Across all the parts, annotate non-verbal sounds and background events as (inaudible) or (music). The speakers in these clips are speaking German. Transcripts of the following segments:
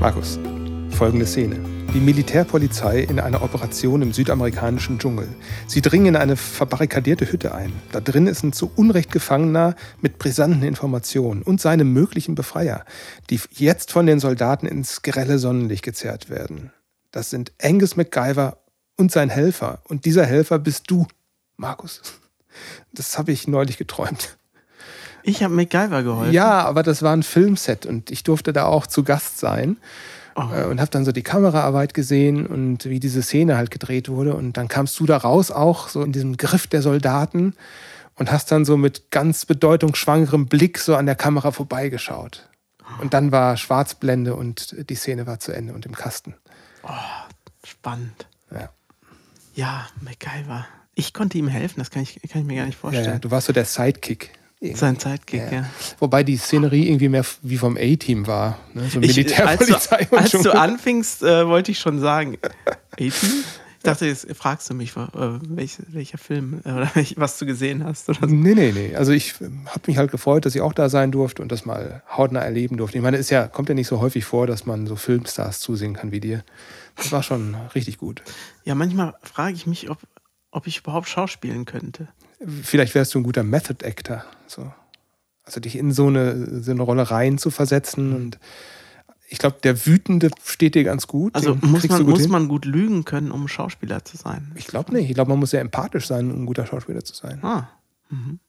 Markus, folgende Szene. Die Militärpolizei in einer Operation im südamerikanischen Dschungel. Sie dringen in eine verbarrikadierte Hütte ein. Da drin ist ein zu Unrecht Gefangener mit brisanten Informationen und seine möglichen Befreier, die jetzt von den Soldaten ins grelle Sonnenlicht gezerrt werden. Das sind Angus MacGyver und sein Helfer. Und dieser Helfer bist du, Markus. Das habe ich neulich geträumt. Ich habe MacGyver geholfen. Ja, aber das war ein Filmset und ich durfte da auch zu Gast sein. Oh. Äh, und habe dann so die Kameraarbeit gesehen und wie diese Szene halt gedreht wurde. Und dann kamst du da raus, auch so in diesem Griff der Soldaten und hast dann so mit ganz bedeutungsschwangerem Blick so an der Kamera vorbeigeschaut. Und dann war Schwarzblende und die Szene war zu Ende und im Kasten. Oh, spannend. Ja. Ja, MacGyver. Ich konnte ihm helfen, das kann ich, kann ich mir gar nicht vorstellen. Ja, ja. Du warst so der Sidekick. Sein Zeitkick, ja. ja. Wobei die Szenerie irgendwie mehr wie vom A-Team war. Ne? So Militärpolizei ich, als du, als du anfingst, äh, wollte ich schon sagen, (laughs) A-Team? Ich dachte, jetzt fragst du mich, äh, welch, welcher Film äh, oder was du gesehen hast. Oder so. Nee, nee, nee. Also ich habe mich halt gefreut, dass ich auch da sein durfte und das mal hautnah erleben durfte. Ich meine, es ja, kommt ja nicht so häufig vor, dass man so Filmstars zusehen kann wie dir. Das war schon richtig gut. Ja, manchmal frage ich mich, ob, ob ich überhaupt schauspielen könnte. Vielleicht wärst du ein guter Method Actor. So. Also dich in so eine, so eine Rolle rein zu versetzen. Und ich glaube, der Wütende steht dir ganz gut. Also muss, man, gut muss man gut lügen können, um Schauspieler zu sein? Ich glaube nicht. Ich glaube, man muss sehr empathisch sein, um ein guter Schauspieler zu sein. Ah. Mhm.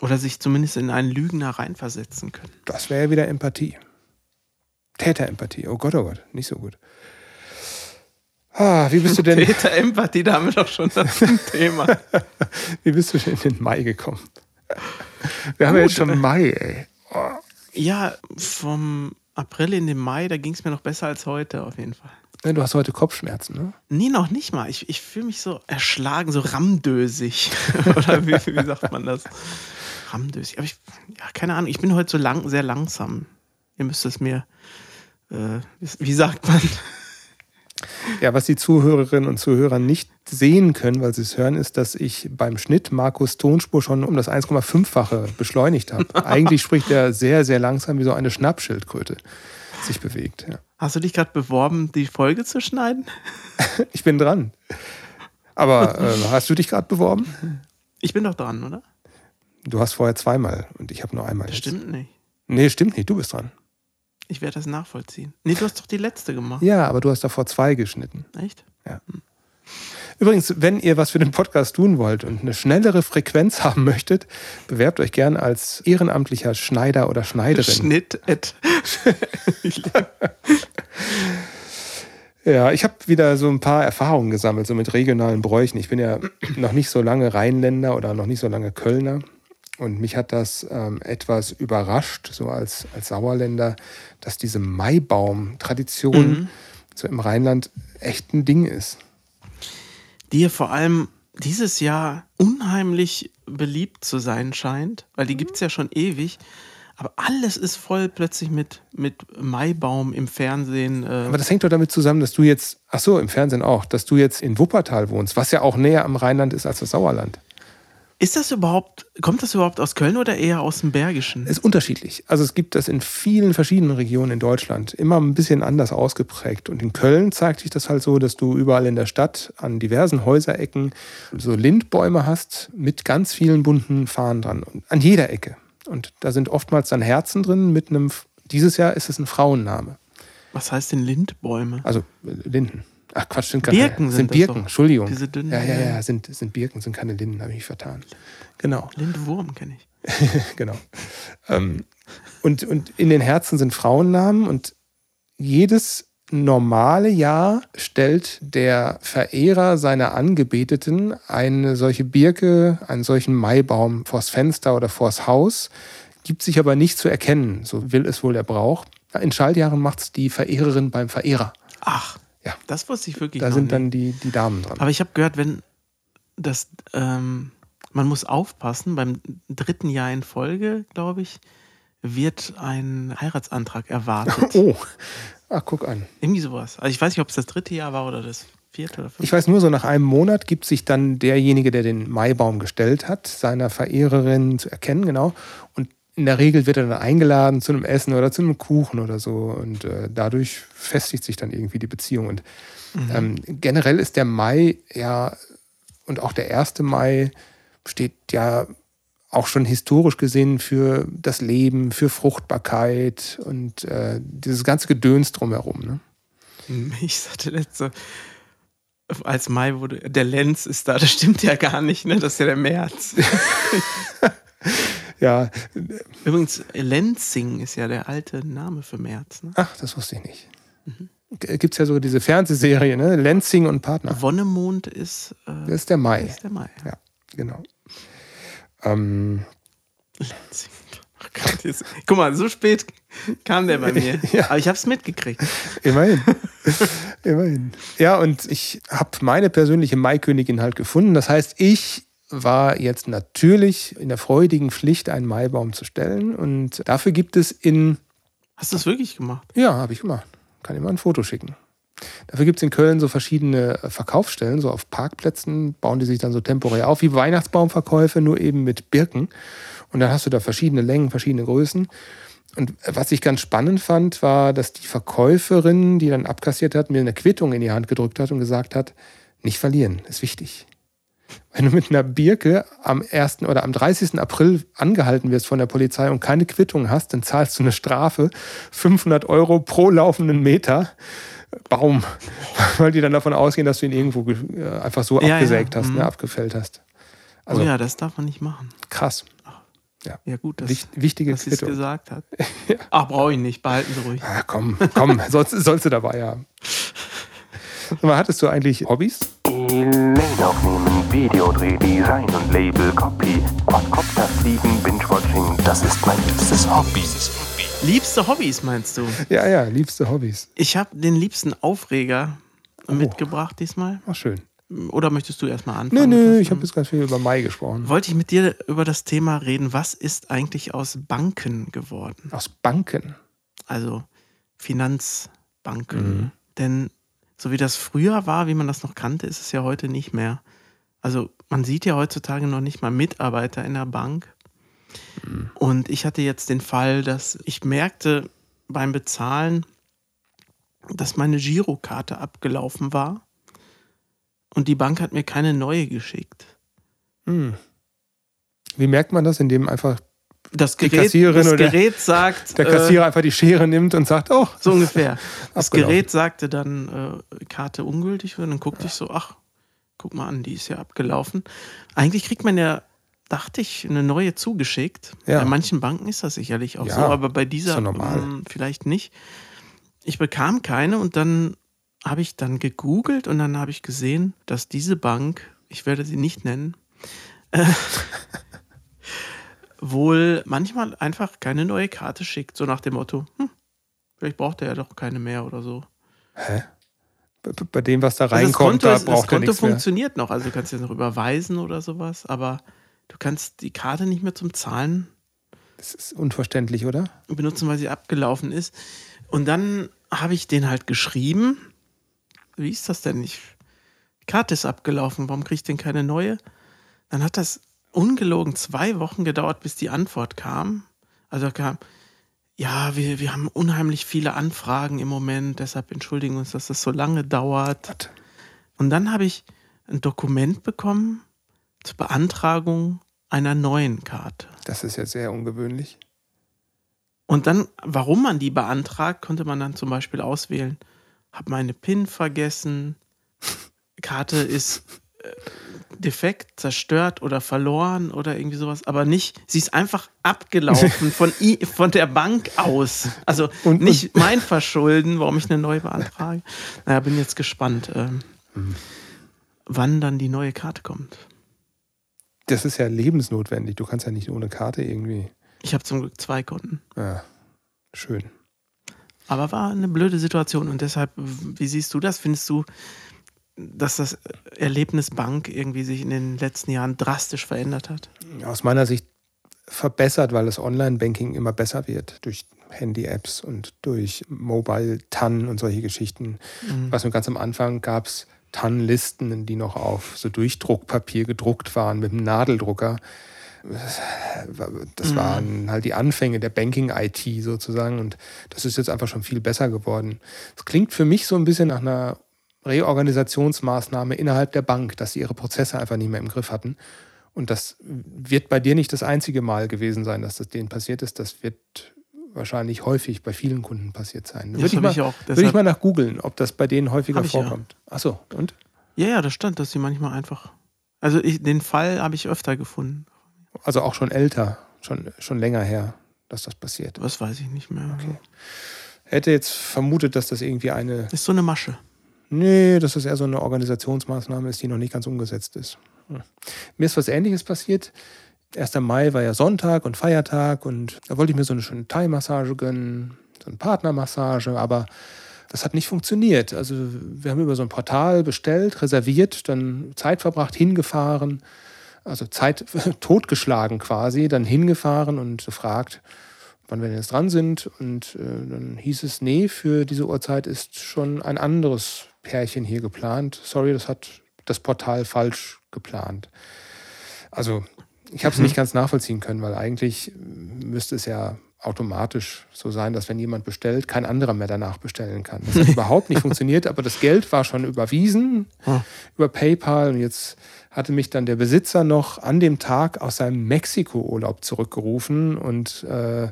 Oder sich zumindest in einen Lügner reinversetzen können. Das wäre ja wieder Empathie. Täterempathie. Oh Gott, oh Gott, nicht so gut. Ah, wie bist du denn? Peter Empathie, da haben wir doch schon das (laughs) Thema. wie bist du denn in den Mai gekommen? Wir haben ja jetzt schon Mai, ey. Oh. Ja, vom April in den Mai, da ging es mir noch besser als heute, auf jeden Fall. Ja, du hast heute Kopfschmerzen, ne? Nee, noch nicht mal. Ich, ich fühle mich so erschlagen, so rammdösig. (laughs) Oder wie, wie sagt man das? Rammdösig. Aber ich, ja, keine Ahnung, ich bin heute so lang, sehr langsam. Ihr müsst es mir, äh, wie sagt man? Ja, was die Zuhörerinnen und Zuhörer nicht sehen können, weil sie es hören, ist, dass ich beim Schnitt Markus Tonspur schon um das 1,5-fache beschleunigt habe. (laughs) Eigentlich spricht er sehr, sehr langsam wie so eine Schnappschildkröte sich bewegt. Ja. Hast du dich gerade beworben, die Folge zu schneiden? (laughs) ich bin dran. Aber äh, hast du dich gerade beworben? Ich bin doch dran, oder? Du hast vorher zweimal und ich habe nur einmal. Das stimmt nicht. Nee, stimmt nicht. Du bist dran. Ich werde das nachvollziehen. Nee, du hast doch die letzte gemacht. Ja, aber du hast davor zwei geschnitten. Echt? Ja. Übrigens, wenn ihr was für den Podcast tun wollt und eine schnellere Frequenz (laughs) haben möchtet, bewerbt euch gern als ehrenamtlicher Schneider oder Schneiderin. Schnitt. (laughs) ja, ich habe wieder so ein paar Erfahrungen gesammelt, so mit regionalen Bräuchen. Ich bin ja (clears throat) noch nicht so lange Rheinländer oder noch nicht so lange Kölner. Und mich hat das ähm, etwas überrascht, so als, als Sauerländer, dass diese Maibaum-Tradition mhm. so im Rheinland echt ein Ding ist. Die vor allem dieses Jahr unheimlich beliebt zu sein scheint, weil die gibt es ja schon ewig. Aber alles ist voll plötzlich mit, mit Maibaum im Fernsehen. Äh Aber das hängt doch damit zusammen, dass du jetzt, ach so, im Fernsehen auch, dass du jetzt in Wuppertal wohnst, was ja auch näher am Rheinland ist als das Sauerland. Ist das überhaupt, kommt das überhaupt aus Köln oder eher aus dem Bergischen? Es ist unterschiedlich. Also es gibt das in vielen verschiedenen Regionen in Deutschland immer ein bisschen anders ausgeprägt. Und in Köln zeigt sich das halt so, dass du überall in der Stadt an diversen Häuserecken so Lindbäume hast mit ganz vielen bunten Fahnen dran. Und an jeder Ecke. Und da sind oftmals dann Herzen drin mit einem, dieses Jahr ist es ein Frauenname. Was heißt denn Lindbäume? Also äh, Linden. Ach Quatsch, sind keine Birken. Sind, sind Birken, Entschuldigung. Diese dünnen. Ja, ja, ja, sind, sind Birken, sind keine Linden, habe ich mich vertan. Genau. Lindwurm kenne ich. (laughs) genau. Ähm, und, und in den Herzen sind Frauennamen und jedes normale Jahr stellt der Verehrer seiner Angebeteten eine solche Birke, einen solchen Maibaum vors Fenster oder vors Haus, gibt sich aber nicht zu erkennen, so will es wohl der Brauch. In Schaltjahren macht es die Verehrerin beim Verehrer. Ach. Ja. Das wusste ich wirklich Da sind nicht. dann die, die Damen dran. Aber ich habe gehört, wenn das, ähm, man muss aufpassen, beim dritten Jahr in Folge, glaube ich, wird ein Heiratsantrag erwartet. (laughs) oh, ach, guck an. Irgendwie sowas. Also ich weiß nicht, ob es das dritte Jahr war oder das vierte oder fünfte. Ich weiß nur, so nach einem Monat gibt sich dann derjenige, der den Maibaum gestellt hat, seiner Verehrerin zu erkennen, genau. Und in der Regel wird er dann eingeladen zu einem Essen oder zu einem Kuchen oder so. Und äh, dadurch festigt sich dann irgendwie die Beziehung. Und mhm. ähm, generell ist der Mai ja und auch der 1. Mai steht ja auch schon historisch gesehen für das Leben, für Fruchtbarkeit und äh, dieses ganze Gedöns drumherum. Ne? (laughs) Ich sagte letzte, als Mai wurde, der Lenz ist da, das stimmt ja gar nicht, ne? Das ist ja der März. (laughs) ja. Übrigens, Lenzing ist ja der alte Name für März. Ne? Ach, das wusste ich nicht. Mhm. Gibt es ja so diese Fernsehserie, ne? Lenzing und Partner. Wonnemond ist. Äh, das ist der Mai. Ist der Mai. Ja, ja genau. Ähm, Lenzing. Gott, jetzt, guck mal, so spät kam der bei mir. (laughs) Ja. Aber ich habe es mitgekriegt. Immerhin. Immerhin. Ja, und ich habe meine persönliche Maikönigin halt gefunden. Das heißt, ich war jetzt natürlich in der freudigen Pflicht, einen Maibaum zu stellen. Und dafür gibt es in. Hast du es wirklich gemacht? Ja, habe ich gemacht. Kann ich mal ein Foto schicken. Dafür gibt es in Köln so verschiedene Verkaufsstellen, so auf Parkplätzen bauen die sich dann so temporär auf, wie Weihnachtsbaumverkäufe, nur eben mit Birken. Und dann hast du da verschiedene Längen, verschiedene Größen. Und was ich ganz spannend fand, war, dass die Verkäuferin, die dann abkassiert hat, mir eine Quittung in die Hand gedrückt hat und gesagt hat, nicht verlieren, ist wichtig. Wenn du mit einer Birke am 1. oder am 30. April angehalten wirst von der Polizei und keine Quittung hast, dann zahlst du eine Strafe 500 Euro pro laufenden Meter Baum, (laughs) weil die dann davon ausgehen, dass du ihn irgendwo äh, einfach so ja, abgesägt ja. hast, ne, mhm. ne, abgefällt hast. Also, oh ja, das darf man nicht machen. Krass. Ja, ja gut, dass, Wicht, wichtige dass sie es gesagt hat. (laughs) ja. Ach, brauche ich nicht, behalten Sie ruhig. Ah, komm, komm, sollst, sollst du dabei haben. (laughs) mal, hattest du eigentlich Hobbys? E-Mail aufnehmen, Videodreh, Design und Label, Copy, Quadcopter fliegen, Binge-Watching, das ist mein liebstes Hobby. Liebste Hobbys meinst du? Ja, ja, liebste Hobbys. Ich habe den liebsten Aufreger oh. mitgebracht diesmal. Ach, schön. Oder möchtest du erstmal anfangen? Nö, nö, ich habe jetzt ganz viel über Mai gesprochen. Wollte ich mit dir über das Thema reden, was ist eigentlich aus Banken geworden? Aus Banken? Also Finanzbanken. Mhm. Denn so wie das früher war, wie man das noch kannte, ist es ja heute nicht mehr. Also man sieht ja heutzutage noch nicht mal Mitarbeiter in der Bank. Mhm. Und ich hatte jetzt den Fall, dass ich merkte beim Bezahlen, dass meine Girokarte abgelaufen war und die Bank hat mir keine neue geschickt. Hm. Wie merkt man das, indem einfach das Gerät, das Gerät sagt. Der Kassierer äh, einfach die Schere nimmt und sagt, oh. So ungefähr. (laughs) Das Gerät sagte dann äh, Karte ungültig und dann guckte ja. ich so, ach, guck mal an, die ist ja abgelaufen. Eigentlich kriegt man ja, dachte ich, eine neue zugeschickt. Ja. Bei manchen Banken ist das sicherlich auch ja, so, aber bei dieser mh, hm, vielleicht nicht. Ich bekam keine und dann habe ich dann gegoogelt und dann habe ich gesehen, dass diese Bank, ich werde sie nicht nennen, äh, wohl manchmal einfach keine neue Karte schickt, so nach dem Motto, hm, vielleicht braucht er ja doch keine mehr oder so. Hä? Bei dem, was da reinkommt, also da braucht er nichts Das Konto funktioniert noch, also du kannst jetzt noch überweisen oder sowas, aber du kannst die Karte nicht mehr zum Zahlen. Das ist unverständlich, oder? Benutzen, weil sie abgelaufen ist. Und dann habe ich den halt geschrieben wie ist das denn? Ich, die Karte ist abgelaufen, warum kriege ich denn keine neue? Dann hat das ungelogen zwei Wochen gedauert, bis die Antwort kam. Also kam, ja, wir, wir haben unheimlich viele Anfragen im Moment, deshalb entschuldigen uns, dass das so lange dauert. What? Und dann habe ich ein Dokument bekommen zur Beantragung einer neuen Karte. Das ist ja sehr ungewöhnlich. Und dann, warum man die beantragt, konnte man dann zum Beispiel auswählen habe meine PIN vergessen, (laughs) Karte ist äh, defekt, zerstört oder verloren oder irgendwie sowas, aber nicht, sie ist einfach abgelaufen von, I, von der Bank aus. Also und, nicht und. mein Verschulden, warum ich eine neue beantrage. Naja, bin jetzt gespannt, ähm, mhm. wann dann die neue Karte kommt. Das ist ja lebensnotwendig. Du kannst ja nicht ohne Karte irgendwie. Ich habe zum Glück zwei Konten. Ja, schön. Aber war eine blöde Situation und deshalb, wie siehst du das? Findest du, dass das Erlebnis Bank irgendwie sich in den letzten Jahren drastisch verändert hat? Aus meiner Sicht verbessert, weil das Online-Banking immer besser wird durch Handy-Apps und durch Mobile-TAN und solche Geschichten. Mhm. Was nur ganz am Anfang gab es TAN-Listen, die noch auf so Durchdruckpapier gedruckt waren mit einem Nadeldrucker. Das Mhm. waren halt die Anfänge der Banking-IT sozusagen und das ist jetzt einfach schon viel besser geworden. Es klingt für mich so ein bisschen nach einer Reorganisationsmaßnahme innerhalb der Bank, dass sie ihre Prozesse einfach nicht mehr im Griff hatten. Und das wird bei dir nicht das einzige Mal gewesen sein, dass das denen passiert ist. Das wird wahrscheinlich häufig bei vielen Kunden passiert sein. Das Würde ich, mal, ich würde ich mal nach googeln, ob das bei denen häufiger ja. vorkommt. Ach so, und? Ja, ja, das stand, dass sie manchmal einfach. Also ich, den Fall habe ich öfter gefunden. Also auch schon älter, schon, schon länger her, dass das passiert. Was weiß ich nicht mehr. Okay. Hätte jetzt vermutet, dass das irgendwie eine. Ist so eine Masche. Nee, dass das eher so eine Organisationsmaßnahme ist, die noch nicht ganz umgesetzt ist. Hm. Mir ist was Ähnliches passiert. 1. Mai war ja Sonntag und Feiertag und da wollte ich mir so eine schöne Thai-Massage gönnen, so eine Partnermassage, aber das hat nicht funktioniert. Also wir haben über so ein Portal bestellt, reserviert, dann Zeit verbracht, hingefahren, also Zeit (laughs) totgeschlagen quasi, dann hingefahren und gefragt, wann wir denn jetzt dran sind. Und äh, dann hieß es, nee, für diese Uhrzeit ist schon ein anderes Pärchen hier geplant. Sorry, das hat das Portal falsch geplant. Also ich habe es Mhm. nicht ganz nachvollziehen können, weil eigentlich müsste es ja automatisch so sein, dass wenn jemand bestellt, kein anderer mehr danach bestellen kann. Das hat (laughs) überhaupt nicht funktioniert, aber das Geld war schon überwiesen Ah. über PayPal und jetzt hatte mich dann der Besitzer noch an dem Tag aus seinem Mexiko-Urlaub zurückgerufen und äh,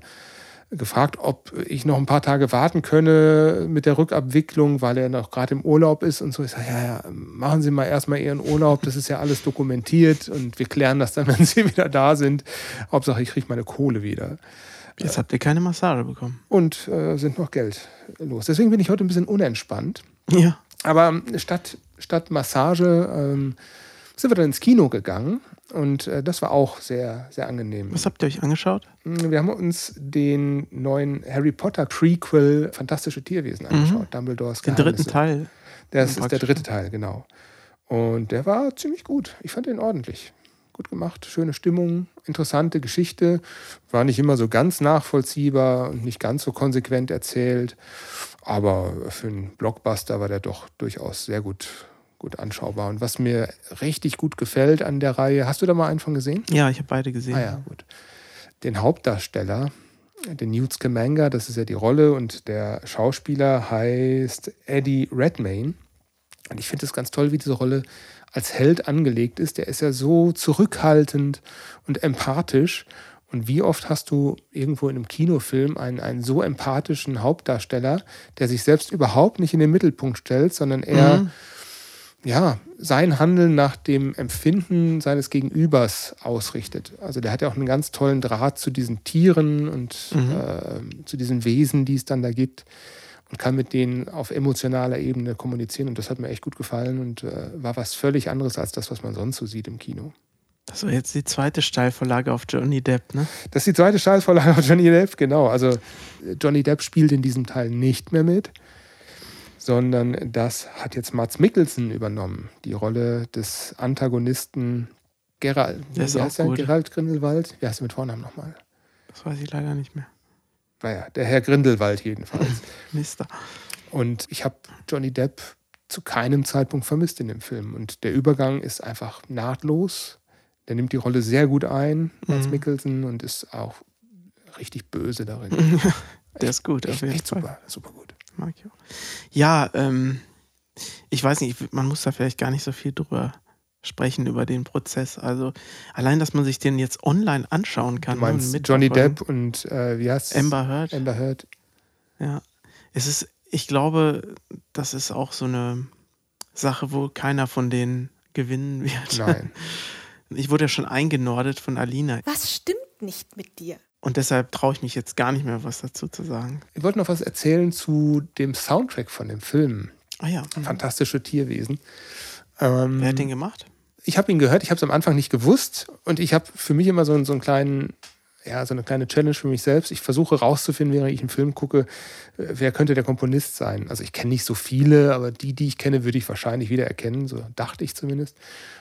gefragt, ob ich noch ein paar Tage warten könne mit der Rückabwicklung, weil er noch gerade im Urlaub ist und so. Ich sage, ja, ja, machen Sie mal erstmal Ihren Urlaub, das ist ja alles dokumentiert und wir klären das dann, (laughs) wenn Sie wieder da sind. Hauptsache, ich kriege meine Kohle wieder. Jetzt habt ihr keine Massage bekommen. Und äh, sind noch Geld los. Deswegen bin ich heute ein bisschen unentspannt. Ja. Aber ähm, statt, statt Massage ähm, sind wir dann ins Kino gegangen und äh, das war auch sehr, sehr angenehm. Was habt ihr euch angeschaut? Wir haben uns den neuen Harry Potter Prequel Fantastische Tierwesen angeschaut, Dumbledores Mhm. Den dritten. Teil. Das ist der dritte Teil, genau. Und der war ziemlich gut. Ich fand den ordentlich. Gut gemacht, schöne Stimmung, interessante Geschichte. War nicht immer so ganz nachvollziehbar und nicht ganz so konsequent erzählt. Aber für einen Blockbuster war der doch durchaus sehr gut, gut anschaubar. Und was mir richtig gut gefällt an der Reihe, hast du da mal einen von gesehen? Ja, ich habe beide gesehen. Ah ja, gut. Den Hauptdarsteller, den Newt Scamander, das ist ja die Rolle, und der Schauspieler heißt Eddie Redmayne. Und ich finde es ganz toll, wie diese Rolle als Held angelegt ist. Der ist ja so zurückhaltend und empathisch. Und wie oft hast du irgendwo in einem Kinofilm einen, einen so empathischen Hauptdarsteller, der sich selbst überhaupt nicht in den Mittelpunkt stellt, sondern eher Mhm. Ja, sein Handeln nach dem Empfinden seines Gegenübers ausrichtet. Also der hat ja auch einen ganz tollen Draht zu diesen Tieren und äh, zu diesen Wesen, die es dann da gibt und kann mit denen auf emotionaler Ebene kommunizieren. Und das hat mir echt gut gefallen und äh, war was völlig anderes als das, was man sonst so sieht im Kino. Das war jetzt die zweite Steilvorlage auf Johnny Depp, ne? Das ist die zweite Steilvorlage von Johnny Depp, genau. Also äh, Johnny Depp spielt in diesem Teil nicht mehr mit, sondern das hat jetzt Mats Mikkelsen übernommen. Die Rolle des Antagonisten Gerald. Der ist wie auch heißt der? gut. Gerald Grindelwald? Wie heißt er mit Vornamen nochmal? Das weiß ich leider nicht mehr. Naja, der Herr Grindelwald jedenfalls. (laughs) Mister. Und ich habe Johnny Depp zu keinem Zeitpunkt vermisst in dem Film. Und der Übergang ist einfach nahtlos. Der nimmt die Rolle sehr gut ein, Mats Mhm. Mikkelsen, und ist auch richtig böse darin. (laughs) Der ist gut, auf Echt, jeden echt Fall. super, super gut. Mag ich auch. Ja, ähm, ich weiß nicht, ich- man muss da vielleicht gar nicht so viel drüber sprechen, über den Prozess. Also allein, dass man sich den jetzt online anschauen kann. Du ne, meinst und Johnny mitverfolgen. Depp und äh, wie heißt Amber Heard. Amber Heard. Ja. Es ist, ich glaube, das ist auch so eine Sache, wo keiner von denen gewinnen wird. Nein. (laughs) Ich wurde ja schon eingenordet von Alina Was stimmt nicht mit dir? Und deshalb traue ich mich jetzt gar nicht mehr, was dazu zu sagen. Ich wollte noch was erzählen zu dem Soundtrack von dem Film. Ah ja, mhm. Fantastische Tierwesen. Ähm, wer hat den gemacht? ich habe ihn gehört, ich habe es am Anfang nicht gewusst und ich habe für mich immer so, einen- so einen kleinen, ja, so eine kleine Challenge für mich selbst. Ich versuche rauszufinden, während ich einen Film gucke, äh, wer könnte der Komponist sein. Also ich kenne nicht so viele, aber die, die ich kenne, würde ich wahrscheinlich wiedererkennen, so dachte ich zumindest.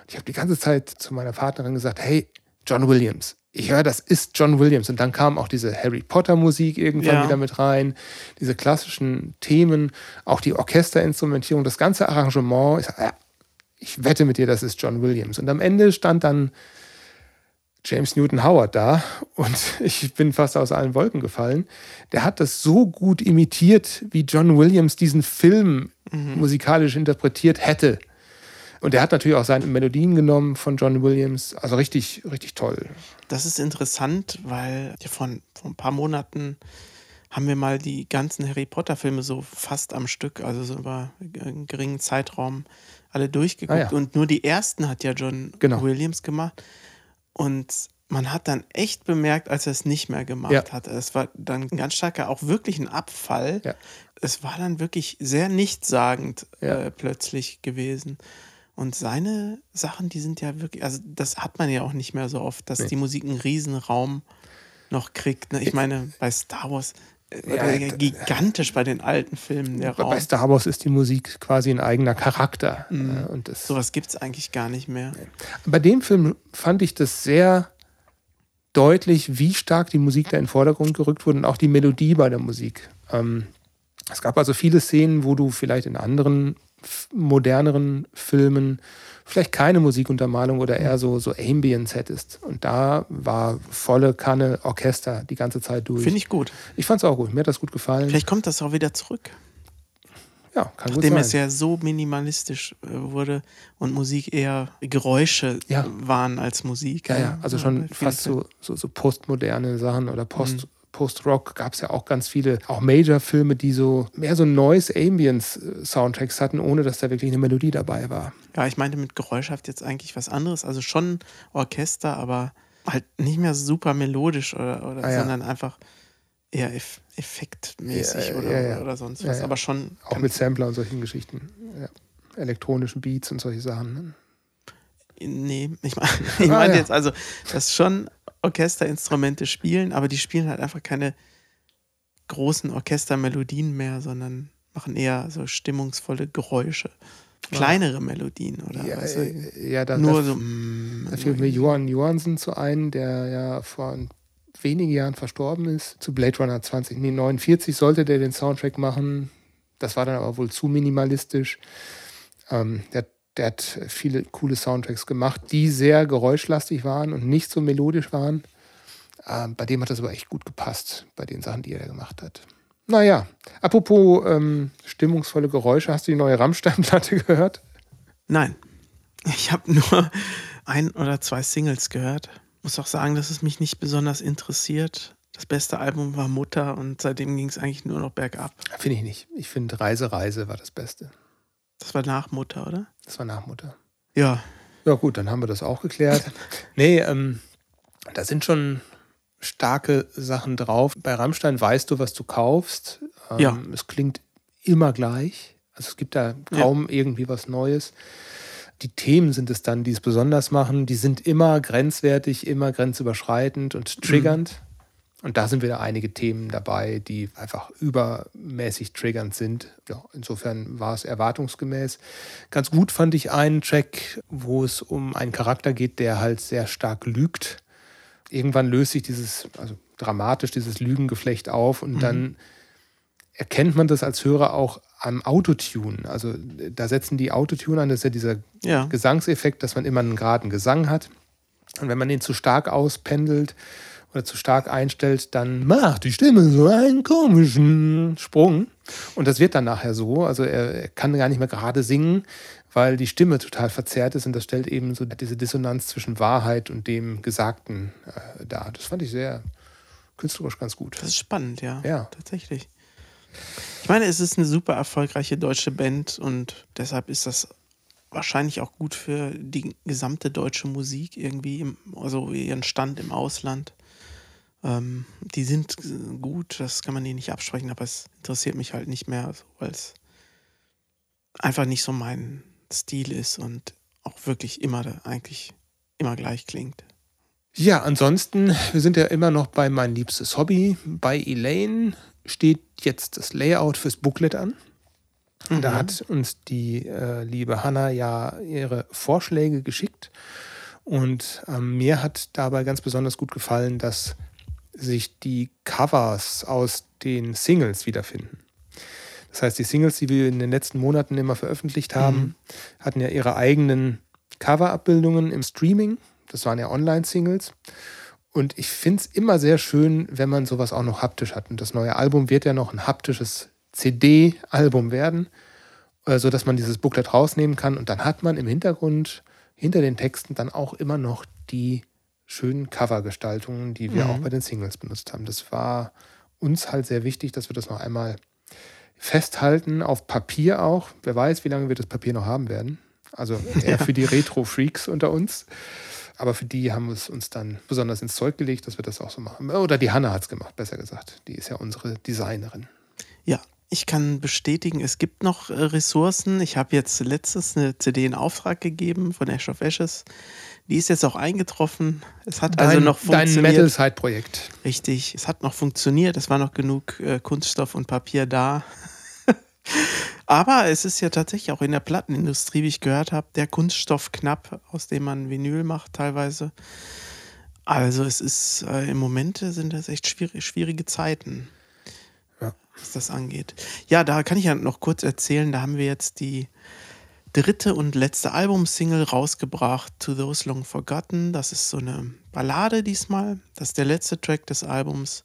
Ich habe die ganze Zeit zu meiner Partnerin gesagt, hey, John Williams. Ich höre, das ist John Williams. Und dann kam auch diese Harry Potter Musik irgendwann Ja. wieder mit rein, diese klassischen Themen, auch die Orchesterinstrumentierung, das ganze Arrangement. Ich ja, ich wette mit dir, das ist John Williams. Und am Ende stand dann James Newton Howard da und (laughs) ich bin fast aus allen Wolken gefallen. Der hat das so gut imitiert, wie John Williams diesen Film mhm. musikalisch interpretiert hätte. Und er hat natürlich auch seine Melodien genommen von John Williams. Also richtig, richtig toll. Das ist interessant, weil vor, vor ein paar Monaten haben wir mal die ganzen Harry Potter-Filme so fast am Stück, also so über einen geringen Zeitraum alle durchgeguckt. Ah, ja. Und nur die ersten hat ja John genau. Williams gemacht. Und man hat dann echt bemerkt, als er es nicht mehr gemacht ja. hat. Es war dann ganz starker, auch wirklich ein Abfall. Ja. Es war dann wirklich sehr nichtssagend ja. äh, plötzlich gewesen. Und seine Sachen, die sind ja wirklich, also das hat man ja auch nicht mehr so oft, dass nee. die Musik einen Riesenraum noch kriegt. Ne? Ich meine, bei Star Wars, ja, gigantisch bei den alten Filmen. Der bei Raum. Star Wars ist die Musik quasi ein eigener Charakter. Mhm. Und das, Sowas gibt es eigentlich gar nicht mehr. Bei dem Film fand ich das sehr deutlich, wie stark die Musik da in den Vordergrund gerückt wurde und auch die Melodie bei der Musik. Ähm, es gab also viele Szenen, wo du vielleicht in anderen moderneren Filmen vielleicht keine Musikuntermalung oder eher so, so Ambience hättest. Und da war volle Kanne Orchester die ganze Zeit durch. Finde ich gut. Ich fand es auch gut. Mir hat das gut gefallen. Vielleicht kommt das auch wieder zurück. Ja, kann Nachdem gut sein. es ja so minimalistisch äh, wurde und Musik eher Geräusche ja. waren als Musik. Ja, ja, also schon fast so, so, so, postmoderne Sachen oder Post, mhm. Post-Rock gab es ja auch ganz viele, auch Major-Filme, die so mehr so Noise Ambience-Soundtracks hatten, ohne dass da wirklich eine Melodie dabei war. Ja, ich meinte mit Geräuschhaft jetzt eigentlich was anderes. Also schon Orchester, aber halt nicht mehr super melodisch oder, oder ah, ja. sondern einfach eher eff effektmäßig ja, oder, ja, oder sonst was. Aber schon. Auch mit Sampler und solchen Geschichten. Elektronischen Beats und solche Sachen. Ne? Nee, ich (laughs) meine ich mein ah, jetzt also, dass schon Orchesterinstrumente spielen, aber die spielen halt einfach keine großen Orchestermelodien mehr, sondern machen eher so stimmungsvolle Geräusche. Kleinere Melodien, oder? Ja, also, ja da, nur da, so. Mm, da fällt mir Johann Johansen zu ein, der ja vor wenigen Jahren verstorben ist. Zu Blade Runner 2049 sollte der den Soundtrack machen. Das war dann aber wohl zu minimalistisch. Ähm, der der hat viele coole Soundtracks gemacht, die sehr geräuschlastig waren und nicht so melodisch waren. Ähm, bei dem hat das aber echt gut gepasst, bei den Sachen, die er da gemacht hat. Naja, apropos ähm, stimmungsvolle Geräusche, hast du die neue Rammstein-Platte (laughs) gehört? Nein. Ich habe nur ein oder zwei Singles gehört. Muss auch sagen, dass es mich nicht besonders interessiert. Das beste Album war Mutter und seitdem ging es eigentlich nur noch bergab. Finde ich nicht. Ich finde Reise, Reise war das Beste. Das war nach Mutter, oder? Das war nach Mutter. Ja. Ja, gut, dann haben wir das auch geklärt. (laughs) nee, ähm, da sind schon starke Sachen drauf. Bei Rammstein weißt du, was du kaufst. Ähm, ja. Es klingt immer gleich. Also es gibt da kaum ja. irgendwie was Neues. Die Themen sind es dann, die es besonders machen. Die sind immer grenzwertig, immer grenzüberschreitend und triggernd. Mhm. Und da sind wieder einige Themen dabei, die einfach übermäßig triggernd sind. Ja, insofern war es erwartungsgemäß. Ganz gut fand ich einen Track, wo es um einen Charakter geht, der halt sehr stark lügt. Irgendwann löst sich dieses, also dramatisch, dieses Lügengeflecht auf und mhm. dann erkennt man das als Hörer auch am Autotune. Also da setzen die Autotune an, das ist ja dieser ja. Gesangseffekt, dass man immer einen geraden Gesang hat. Und wenn man den zu stark auspendelt, oder zu stark einstellt, dann macht die Stimme so einen komischen Sprung. Und das wird dann nachher so. Also er, er kann gar nicht mehr gerade singen, weil die Stimme total verzerrt ist und das stellt eben so diese Dissonanz zwischen Wahrheit und dem Gesagten äh, dar. Das fand ich sehr künstlerisch ganz gut. Das ist spannend, ja. Ja. Tatsächlich. Ich meine, es ist eine super erfolgreiche deutsche Band und deshalb ist das wahrscheinlich auch gut für die gesamte deutsche Musik irgendwie, im, also ihren Stand im Ausland. Ähm, die sind gut, das kann man denen nicht absprechen, aber es interessiert mich halt nicht mehr, weil es einfach nicht so mein Stil ist und auch wirklich immer eigentlich immer gleich klingt. Ja, ansonsten, wir sind ja immer noch bei mein liebstes Hobby. Bei Elaine steht jetzt das Layout fürs Booklet an. Mhm. Da hat uns die äh, liebe Hanna ja ihre Vorschläge geschickt. Und äh, mir hat dabei ganz besonders gut gefallen, dass sich die Covers aus den Singles wiederfinden. Das heißt, die Singles, die wir in den letzten Monaten immer veröffentlicht haben, mhm. hatten ja ihre eigenen Coverabbildungen im Streaming. Das waren ja Online-Singles. Und ich finde es immer sehr schön, wenn man sowas auch noch haptisch hat. Und das neue Album wird ja noch ein haptisches CD-Album werden, äh, sodass man dieses Booklet rausnehmen kann. Und dann hat man im Hintergrund, hinter den Texten, dann auch immer noch die schönen Covergestaltungen, die wir Mhm. auch bei den Singles benutzt haben. Das war uns halt sehr wichtig, dass wir das noch einmal festhalten, auf Papier auch. Wer weiß, wie lange wir das Papier noch haben werden. Also (laughs) eher für die Retro-Freaks unter uns. Aber für die haben wir es uns dann besonders ins Zeug gelegt, dass wir das auch so machen. Oder die Hanna hat es gemacht, besser gesagt. Die ist ja unsere Designerin. Ja, ich kann bestätigen, es gibt noch äh, Ressourcen. Ich habe jetzt letztes eine CD in Auftrag gegeben von Ash of Ashes. Die ist jetzt auch eingetroffen. Es hat also noch dein funktioniert. Metal-Side-Projekt. Richtig, es hat noch funktioniert. Es war noch genug äh, Kunststoff und Papier da. (laughs) Aber es ist ja tatsächlich auch in der Plattenindustrie, wie ich gehört habe, der Kunststoff knapp, aus dem man Vinyl macht teilweise. Also es ist äh, im Moment sind das echt schwierig, schwierige Zeiten. Was das angeht. Ja, da kann ich ja noch kurz erzählen, da haben wir jetzt die dritte und letzte Albumsingle rausgebracht, To Those Long Forgotten. Das ist so eine Ballade diesmal. Das ist der letzte Track des Albums.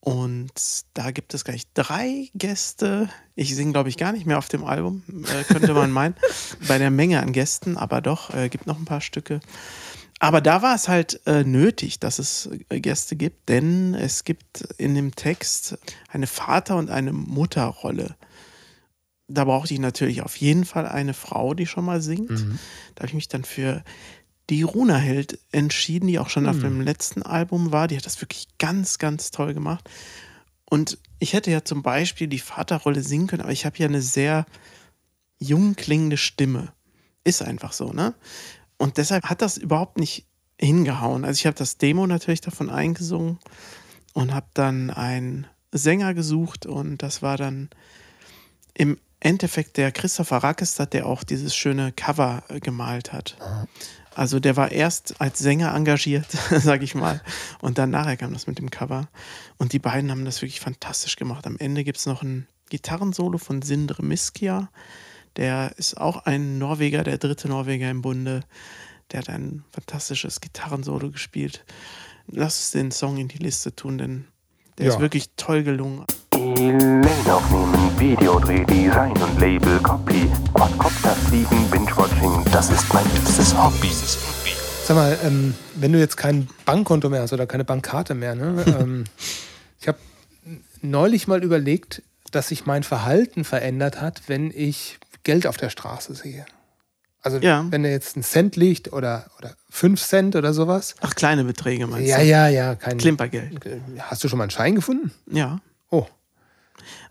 Und da gibt es gleich drei Gäste. Ich singe, glaube ich, gar nicht mehr auf dem Album, äh, könnte man meinen, (laughs) bei der Menge an Gästen, aber doch, äh, gibt noch ein paar Stücke. Aber da war es halt äh, nötig, dass es äh, Gäste gibt, denn es gibt in dem Text eine Vater- und eine Mutterrolle. Da brauchte ich natürlich auf jeden Fall eine Frau, die schon mal singt. Da habe ich mich dann für die Runa Held entschieden, die auch schon auf dem letzten Album war. Die hat das wirklich ganz, ganz toll gemacht. Und ich hätte ja zum Beispiel die Vaterrolle singen können, aber ich habe ja eine sehr jung klingende Stimme. Ist einfach so, ne? Und deshalb hat das überhaupt nicht hingehauen. Also ich habe das Demo natürlich davon eingesungen und habe dann einen Sänger gesucht und das war dann im Endeffekt der Christopher Rackestad, der auch dieses schöne Cover gemalt hat. Also der war erst als Sänger engagiert, (laughs) sag ich mal, und dann nachher kam das mit dem Cover. Und die beiden haben das wirklich fantastisch gemacht. Am Ende gibt es noch ein Gitarrensolo von Sindre Miskia. Der ist auch ein Norweger, der dritte Norweger im Bunde. Der hat ein fantastisches Gitarrensolo gespielt. Lass uns den Song in die Liste tun, denn der Ja. ist wirklich toll gelungen. Elaine aufnehmen, Videodreh, Design und Label, Copy, Quadcopter fliegen, Binge-Watching, das ist mein liebstes Hobby. Sag mal, ähm, wenn du jetzt kein Bankkonto mehr hast oder keine Bankkarte mehr, ne? (laughs) ähm, ich habe neulich mal überlegt, dass sich mein Verhalten verändert hat, wenn ich Geld auf der Straße sehe. Also Ja. wenn da jetzt ein Cent liegt oder, oder fünf Cent oder sowas. Ach, kleine Beträge meinst Ja, du? ja, ja. Kein, Klimpergeld. Hast du schon mal einen Schein gefunden? Ja. Oh,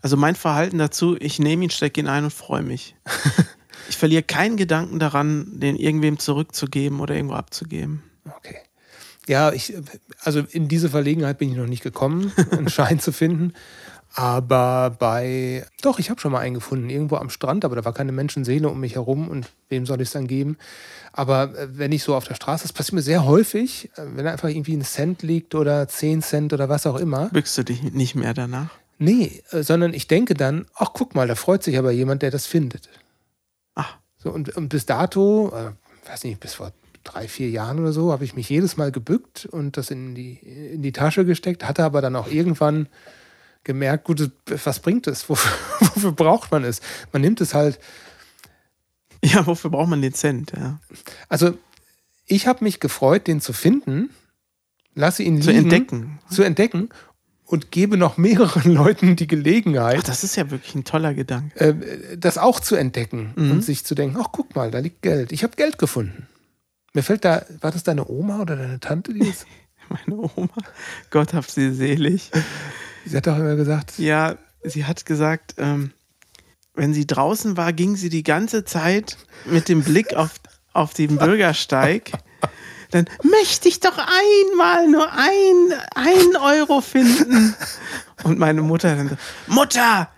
Also mein Verhalten dazu, ich nehme ihn, stecke ihn ein und freue mich. (laughs) ich verliere keinen Gedanken daran, den irgendwem zurückzugeben oder irgendwo abzugeben. okay. Ja, ich, also in diese Verlegenheit bin ich noch nicht gekommen, einen (laughs) Schein zu finden. Aber bei, doch, ich habe schon mal einen gefunden, irgendwo am Strand, aber da war keine Menschenseele um mich herum und wem soll ich es dann geben? Aber äh, wenn ich so auf der Straße, das passiert mir sehr häufig, äh, wenn einfach irgendwie ein Cent liegt oder 10 Cent oder was auch immer. Bückst du dich nicht mehr danach? Nee, äh, sondern ich denke dann, ach guck mal, da freut sich aber jemand, der das findet. Ach, So, und, und bis dato, äh, weiß nicht, bis vor drei, vier Jahren oder so, habe ich mich jedes Mal gebückt und das in die, in die Tasche gesteckt, hatte aber dann auch irgendwann gemerkt, gut, was bringt es? Wofür, (laughs) wofür braucht man es? Man nimmt es halt, ja, wofür braucht man den Cent? Ja. also ich habe mich gefreut, den zu finden, lasse ihn Zu liegen, entdecken. zu entdecken und gebe noch mehreren (laughs) Leuten die Gelegenheit, Ach, das ist ja wirklich ein toller Gedanke. äh, das auch zu entdecken Mhm. und sich zu denken, ach guck mal, da liegt Geld. Ich habe Geld gefunden. Mir fällt da, war das deine Oma oder deine Tante, die das? (laughs) Meine Oma, Gott hab sie selig. Sie hat doch immer gesagt, Ja, sie hat gesagt, ähm, wenn sie draußen war, ging sie die ganze Zeit mit dem Blick auf, auf den Bürgersteig. Dann möchte ich doch einmal nur ein, ein Euro finden. Und meine Mutter dann so, Mutter,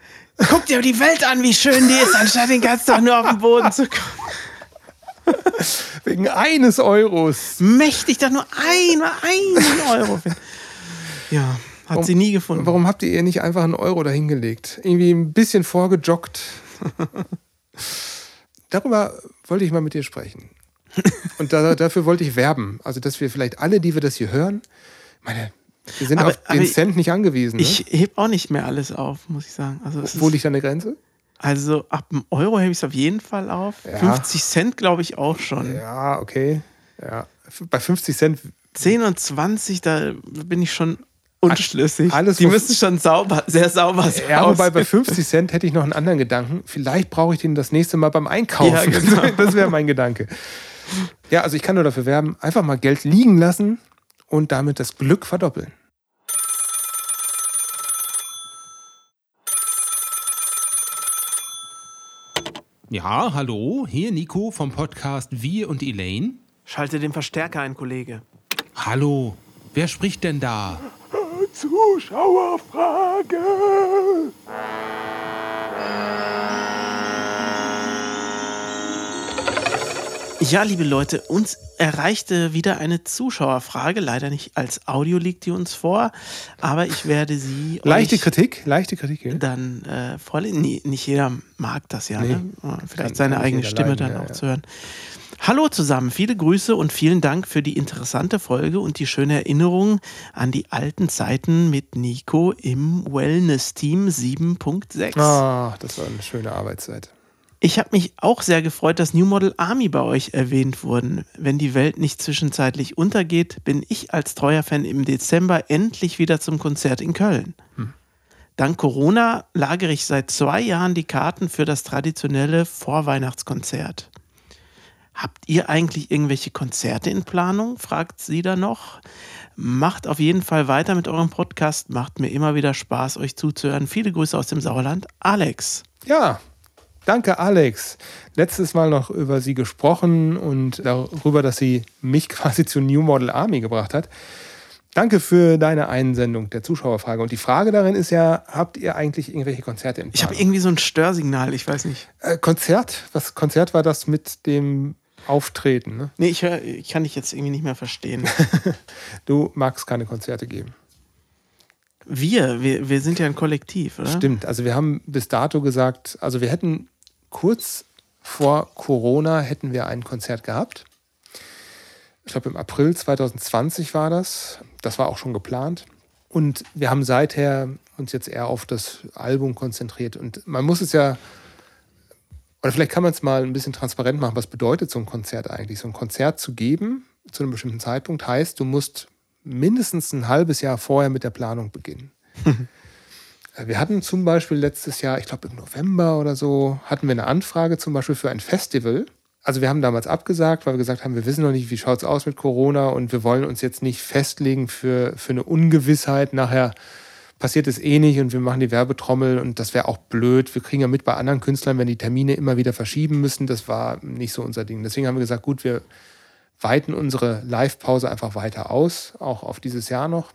guck dir die Welt an, wie schön die ist, anstatt den ganzen Tag nur auf den Boden zu gucken. wegen eines Euros. Möchte ich doch nur einmal einen Euro finden. Ja, hat Warum- sie nie gefunden. Warum habt ihr ihr nicht einfach einen Euro dahingelegt? Irgendwie ein bisschen vorgejoggt. (laughs) Darüber wollte ich mal mit dir sprechen. Und da, dafür wollte ich werben. Also, dass wir vielleicht alle, die wir das hier hören, meine, wir sind Aber- auf den Cent nicht angewiesen. Ne? Ich heb auch nicht mehr alles auf, muss ich sagen. Also, Wo liegt da eine Grenze? also ab einem Euro hebe ich es auf jeden Fall auf. Ja. 50 Cent glaube ich auch schon. Ja, okay. Ja. Bei 50 Cent 10 und 20, da bin ich schon unschlüssig. Alles, Die müssen schon sauber, sehr sauber sein. Ja, wobei bei 50 Cent hätte ich noch einen anderen Gedanken. Vielleicht brauche ich den das nächste Mal beim Einkaufen. Ja, genau. (laughs) Das wäre mein Gedanke. Ja, also ich kann nur dafür werben, einfach mal Geld liegen lassen und damit das Glück verdoppeln. Ja, hallo, hier Nico vom Podcast Wir und Elaine. Schalte den Verstärker ein, Kollege. Hallo, wer spricht denn da? Zuschauerfrage. Ja, liebe Leute, uns erreichte wieder eine Zuschauerfrage. Leider nicht als Audio liegt die uns vor, aber ich werde sie Leichte euch Kritik, leichte Kritik. Ja? dann äh, vorlesen. Nee, nicht jeder mag das ja. Nee. Ne? Vielleicht seine eigene Stimme leiden, dann ja, auch ja. zu hören. Hallo zusammen, viele Grüße und vielen Dank für die interessante Folge und die schöne Erinnerung an die alten Zeiten mit Nico im Wellness-Team 7.6. Ah, das war eine schöne Arbeitszeit. Ich habe mich auch sehr gefreut, dass New Model Army bei euch erwähnt wurden. Wenn die Welt nicht zwischenzeitlich untergeht, bin ich als treuer Fan im Dezember endlich wieder zum Konzert in Köln. Dank Corona lagere ich seit zwei Jahren die Karten für das traditionelle Vorweihnachtskonzert. Habt ihr eigentlich irgendwelche Konzerte in Planung? fragt sie da noch. Macht auf jeden Fall weiter mit eurem Podcast. Macht mir immer wieder Spaß, euch zuzuhören. Viele Grüße aus dem Sauerland. Alex. Ja, danke Alex. Letztes Mal noch über sie gesprochen und darüber, dass sie mich (laughs) quasi zur New Model Army gebracht hat. Danke für deine Einsendung der Zuschauerfrage. Und die Frage darin ist ja, habt ihr eigentlich irgendwelche Konzerte in Ich habe Planung? irgendwie so ein Störsignal, ich weiß nicht. äh, Konzert? Was Konzert war das mit dem Auftreten? Ne? Nee, ich, hör, ich kann dich jetzt irgendwie nicht mehr verstehen. (laughs) Du magst keine Konzerte geben. Wir, wir, wir sind ja ein Kollektiv, oder? Stimmt. Also wir haben bis dato gesagt, also wir hätten kurz vor Corona hätten wir ein Konzert gehabt. Ich glaube im April 2020 war das. Das war auch schon geplant. Und wir haben seither uns jetzt eher auf das Album konzentriert. Und man muss es ja, oder vielleicht kann man es mal ein bisschen transparent machen, was bedeutet so ein Konzert eigentlich? So ein Konzert zu geben zu einem bestimmten Zeitpunkt heißt, du musst mindestens ein halbes Jahr vorher mit der Planung beginnen. (laughs) Wir hatten zum Beispiel letztes Jahr, ich glaube im November oder so, hatten wir eine Anfrage zum Beispiel für ein Festival. Also wir haben damals abgesagt, weil wir gesagt haben, wir wissen noch nicht, wie schaut es aus mit Corona und wir wollen uns jetzt nicht festlegen für, für eine Ungewissheit. Nachher passiert es eh nicht und wir machen die Werbetrommel und das wäre auch blöd. Wir kriegen ja mit bei anderen Künstlern, wenn die Termine immer wieder verschieben müssen. Das war nicht so unser Ding. Deswegen haben wir gesagt, gut, wir weiten unsere Live-Pause einfach weiter aus, auch auf dieses Jahr noch.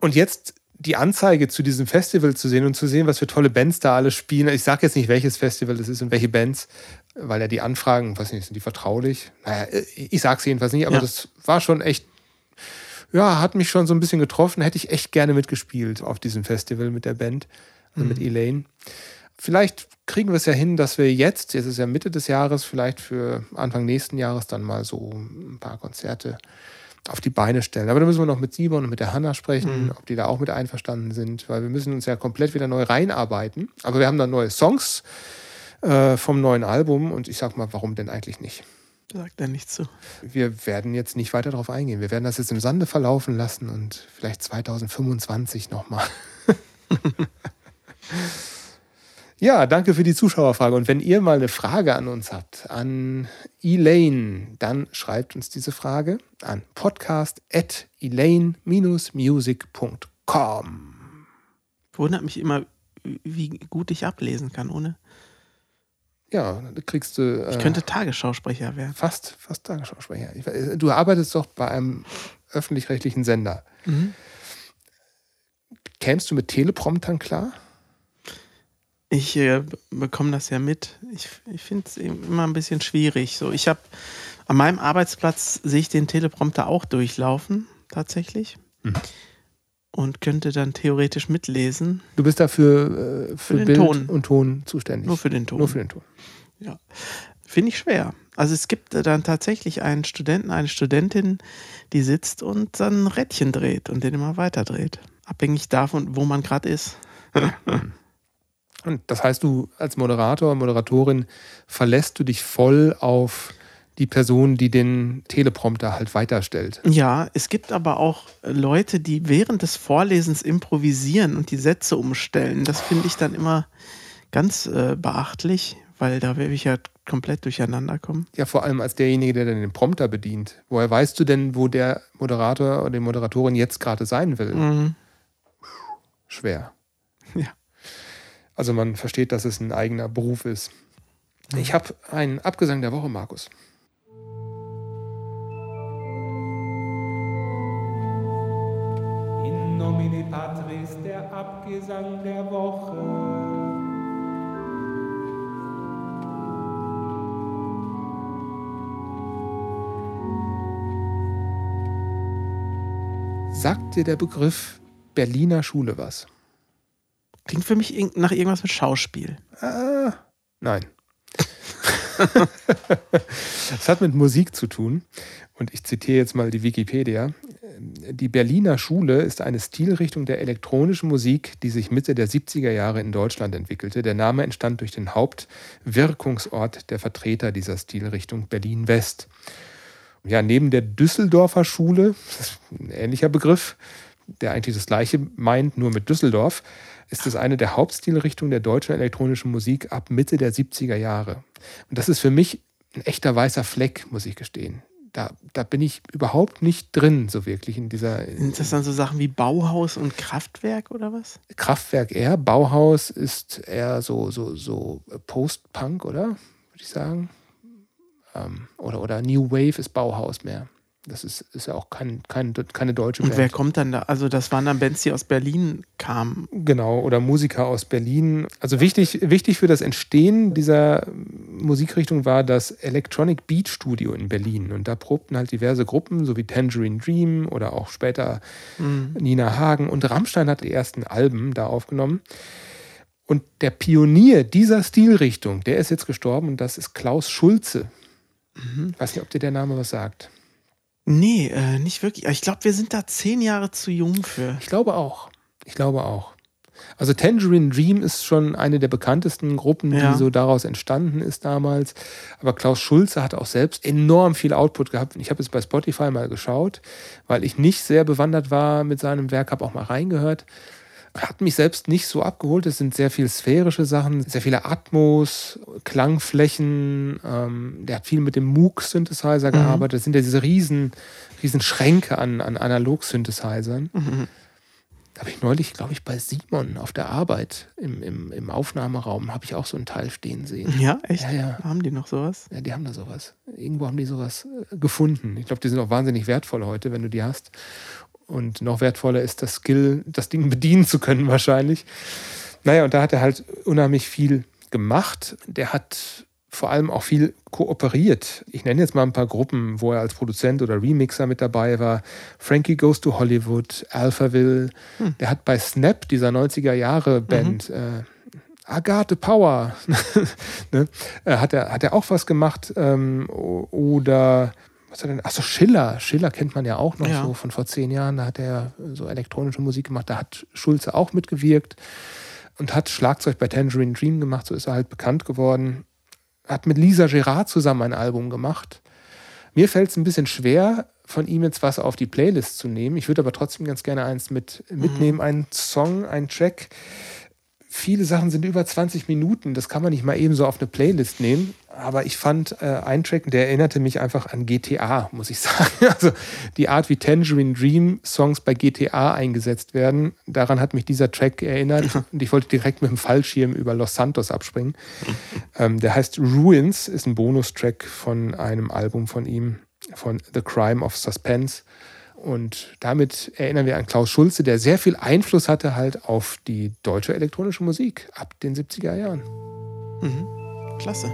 Und jetzt die Anzeige zu diesem Festival zu sehen und zu sehen, was für tolle Bands da alle spielen. Ich sage jetzt nicht, welches Festival das ist und welche Bands, weil ja die Anfragen, weiß nicht, sind die vertraulich? Naja, ich sage es jedenfalls nicht, aber Ja. das war schon echt, ja, hat mich schon so ein bisschen getroffen. Hätte ich echt gerne mitgespielt auf diesem Festival mit der Band, also mit Elaine. Vielleicht kriegen wir es ja hin, dass wir jetzt, jetzt ist ja Mitte des Jahres, vielleicht für Anfang nächsten Jahres dann mal so ein paar Konzerte auf die Beine stellen. Aber da müssen wir noch mit Simon und mit der Hanna sprechen, ob die da auch mit einverstanden sind, weil wir müssen uns ja komplett wieder neu reinarbeiten. Aber wir haben dann neue Songs äh, vom neuen Album und ich sag mal, warum denn eigentlich nicht? Sagt er nicht zu. Wir werden jetzt nicht weiter darauf eingehen. Wir werden das jetzt im Sande verlaufen lassen und vielleicht 2025 nochmal. (laughs) ja, danke für die Zuschauerfrage. Und wenn ihr mal eine Frage an uns habt, an Elaine, dann schreibt uns diese Frage an podcast.elaine-music.com. Wundert mich immer, wie gut ich ablesen kann, ohne. Ja, da kriegst du. Äh, Ich könnte Tagesschausprecher werden. fast, fast Tagesschausprecher. Ich weiß- Du arbeitest doch bei einem öffentlich-rechtlichen Sender. Mhm. Kämst du mit Telepromptern klar? Ich äh, bekomme das ja mit. Ich, ich finde es immer ein bisschen schwierig. So, ich habe an meinem Arbeitsplatz sehe ich den Teleprompter auch durchlaufen, tatsächlich. Mhm. Und könnte dann theoretisch mitlesen. Du bist dafür äh, für, den Bild Ton. und Ton zuständig. Nur für den Ton. Nur für den Ton. Ja. Finde ich schwer. Also es gibt äh, dann tatsächlich einen Studenten, eine Studentin, die sitzt und dann ein Rädchen dreht und den immer weiter dreht. Abhängig davon, wo man gerade ist. Und das heißt, du als Moderator, Moderatorin verlässt du dich voll auf die Person, die den Teleprompter halt weiterstellt. Ja, es gibt aber auch Leute, die während des Vorlesens improvisieren und die Sätze umstellen. Das finde ich dann immer ganz äh, beachtlich, weil da werde ich ja komplett durcheinander kommen. Ja, vor allem als derjenige, der dann den Prompter bedient. Woher weißt du denn, wo der Moderator oder die Moderatorin jetzt gerade sein will? Mhm. Schwer. Ja. Also man versteht, dass es ein eigener Beruf ist. Ich habe einen Abgesang der Woche, Markus. Nomine Patris der Abgesang der Woche. Sagt dir der Begriff Berliner Schule was? Klingt für mich nach irgendwas mit Schauspiel. Ah, nein. (laughs) Es hat mit Musik zu tun. Und ich zitiere jetzt mal die Wikipedia. Die Berliner Schule ist eine Stilrichtung der elektronischen Musik, die sich Mitte der 70er Jahre in Deutschland entwickelte. Der Name entstand durch den Hauptwirkungsort der Vertreter dieser Stilrichtung Berlin-West. Ja, neben der Düsseldorfer Schule, ein ähnlicher Begriff, der eigentlich das gleiche meint, nur mit Düsseldorf, ist es eine der Hauptstilrichtungen der deutschen elektronischen Musik ab Mitte der 70er Jahre. Und das ist für mich ein echter weißer Fleck, muss ich gestehen. Da, da bin ich überhaupt nicht drin, so wirklich in dieser Sind das dann so Sachen wie Bauhaus und Kraftwerk oder was? Kraftwerk eher. Bauhaus ist eher so, so, so Post-Punk, oder? Würde ich sagen. Ähm, oder, oder New Wave ist Bauhaus mehr. Das ist, ist ja auch kein, kein, keine deutsche Und Band. wer kommt dann da? Also das waren dann Bands, die aus Berlin kamen. Genau, oder Musiker aus Berlin. Also wichtig, wichtig für das Entstehen dieser Musikrichtung war das Electronic Beat Studio in Berlin. Und da probten halt diverse Gruppen, so wie Tangerine Dream oder auch später Nina Hagen. Und Rammstein hat die ersten Alben da aufgenommen. Und der Pionier dieser Stilrichtung, der ist jetzt gestorben und das ist Klaus Schulze. Ich weiß nicht, ob dir der Name was sagt. Nee, äh, nicht wirklich. Ich glaube, wir sind da zehn Jahre zu jung für. Ich glaube auch. Ich glaube auch. Also Tangerine Dream ist schon eine der bekanntesten Gruppen, Ja. die so daraus entstanden ist damals. Aber Klaus Schulze hat auch selbst enorm viel Output gehabt. Ich habe jetzt bei Spotify mal geschaut, weil ich nicht sehr bewandert war mit seinem Werk, habe auch mal reingehört. Hat mich selbst nicht so abgeholt. Es sind sehr viel sphärische Sachen, sehr viele Atmos, Klangflächen. Ähm, der hat viel mit dem Moog-Synthesizer gearbeitet. Das sind ja diese riesen, riesen Schränke an, an Analog-Synthesizern. Da habe ich neulich, glaube ich, bei Simon auf der Arbeit im, im, im Aufnahmeraum, habe ich auch so einen Teil stehen sehen. Ja, echt? Ja, ja. Haben die noch sowas? Ja, die haben da sowas. Irgendwo haben die sowas äh, gefunden. Ich glaube, die sind auch wahnsinnig wertvoll heute, wenn du die hast. Und noch wertvoller ist das Skill, das Ding bedienen zu können wahrscheinlich. Naja, und da hat er halt unheimlich viel gemacht. Der hat vor allem auch viel kooperiert. Ich nenne jetzt mal ein paar Gruppen, wo er als Produzent oder Remixer mit dabei war. Frankie Goes to Hollywood, Alphaville. Der hat bei Snap, dieser 90er Jahre Band, äh, Agathe Power, (laughs) ne? äh, hat, er, hat er auch was gemacht. Ähm, oder was hat er denn? Achso, Schiller. Schiller kennt man ja auch noch Ja. so von vor zehn Jahren. Da hat er so elektronische Musik gemacht. Da hat Schulze auch mitgewirkt und hat Schlagzeug bei Tangerine Dream gemacht. So ist er halt bekannt geworden. Hat mit Lisa Gerard zusammen ein Album gemacht. Mir fällt es ein bisschen schwer, von ihm jetzt was auf die Playlist zu nehmen. Ich würde aber trotzdem ganz gerne eins mit, mitnehmen, einen Song, einen Track. Viele Sachen sind über 20 Minuten, das kann man nicht mal eben so auf eine Playlist nehmen. Aber ich fand äh, einen Track, der erinnerte mich einfach an GTA, muss ich (laughs) sagen. Also die Art, wie Tangerine Dream Songs bei GTA eingesetzt werden, daran hat mich dieser Track erinnert. Und ich wollte direkt mit dem Fallschirm über Los Santos abspringen. ähm, der heißt Ruins, ist ein Bonustrack von einem Album von ihm, von The Crime of Suspense. Und damit erinnern wir an Klaus Schulze, der sehr viel Einfluss hatte halt auf die deutsche elektronische Musik ab den 70er Jahren. Klasse.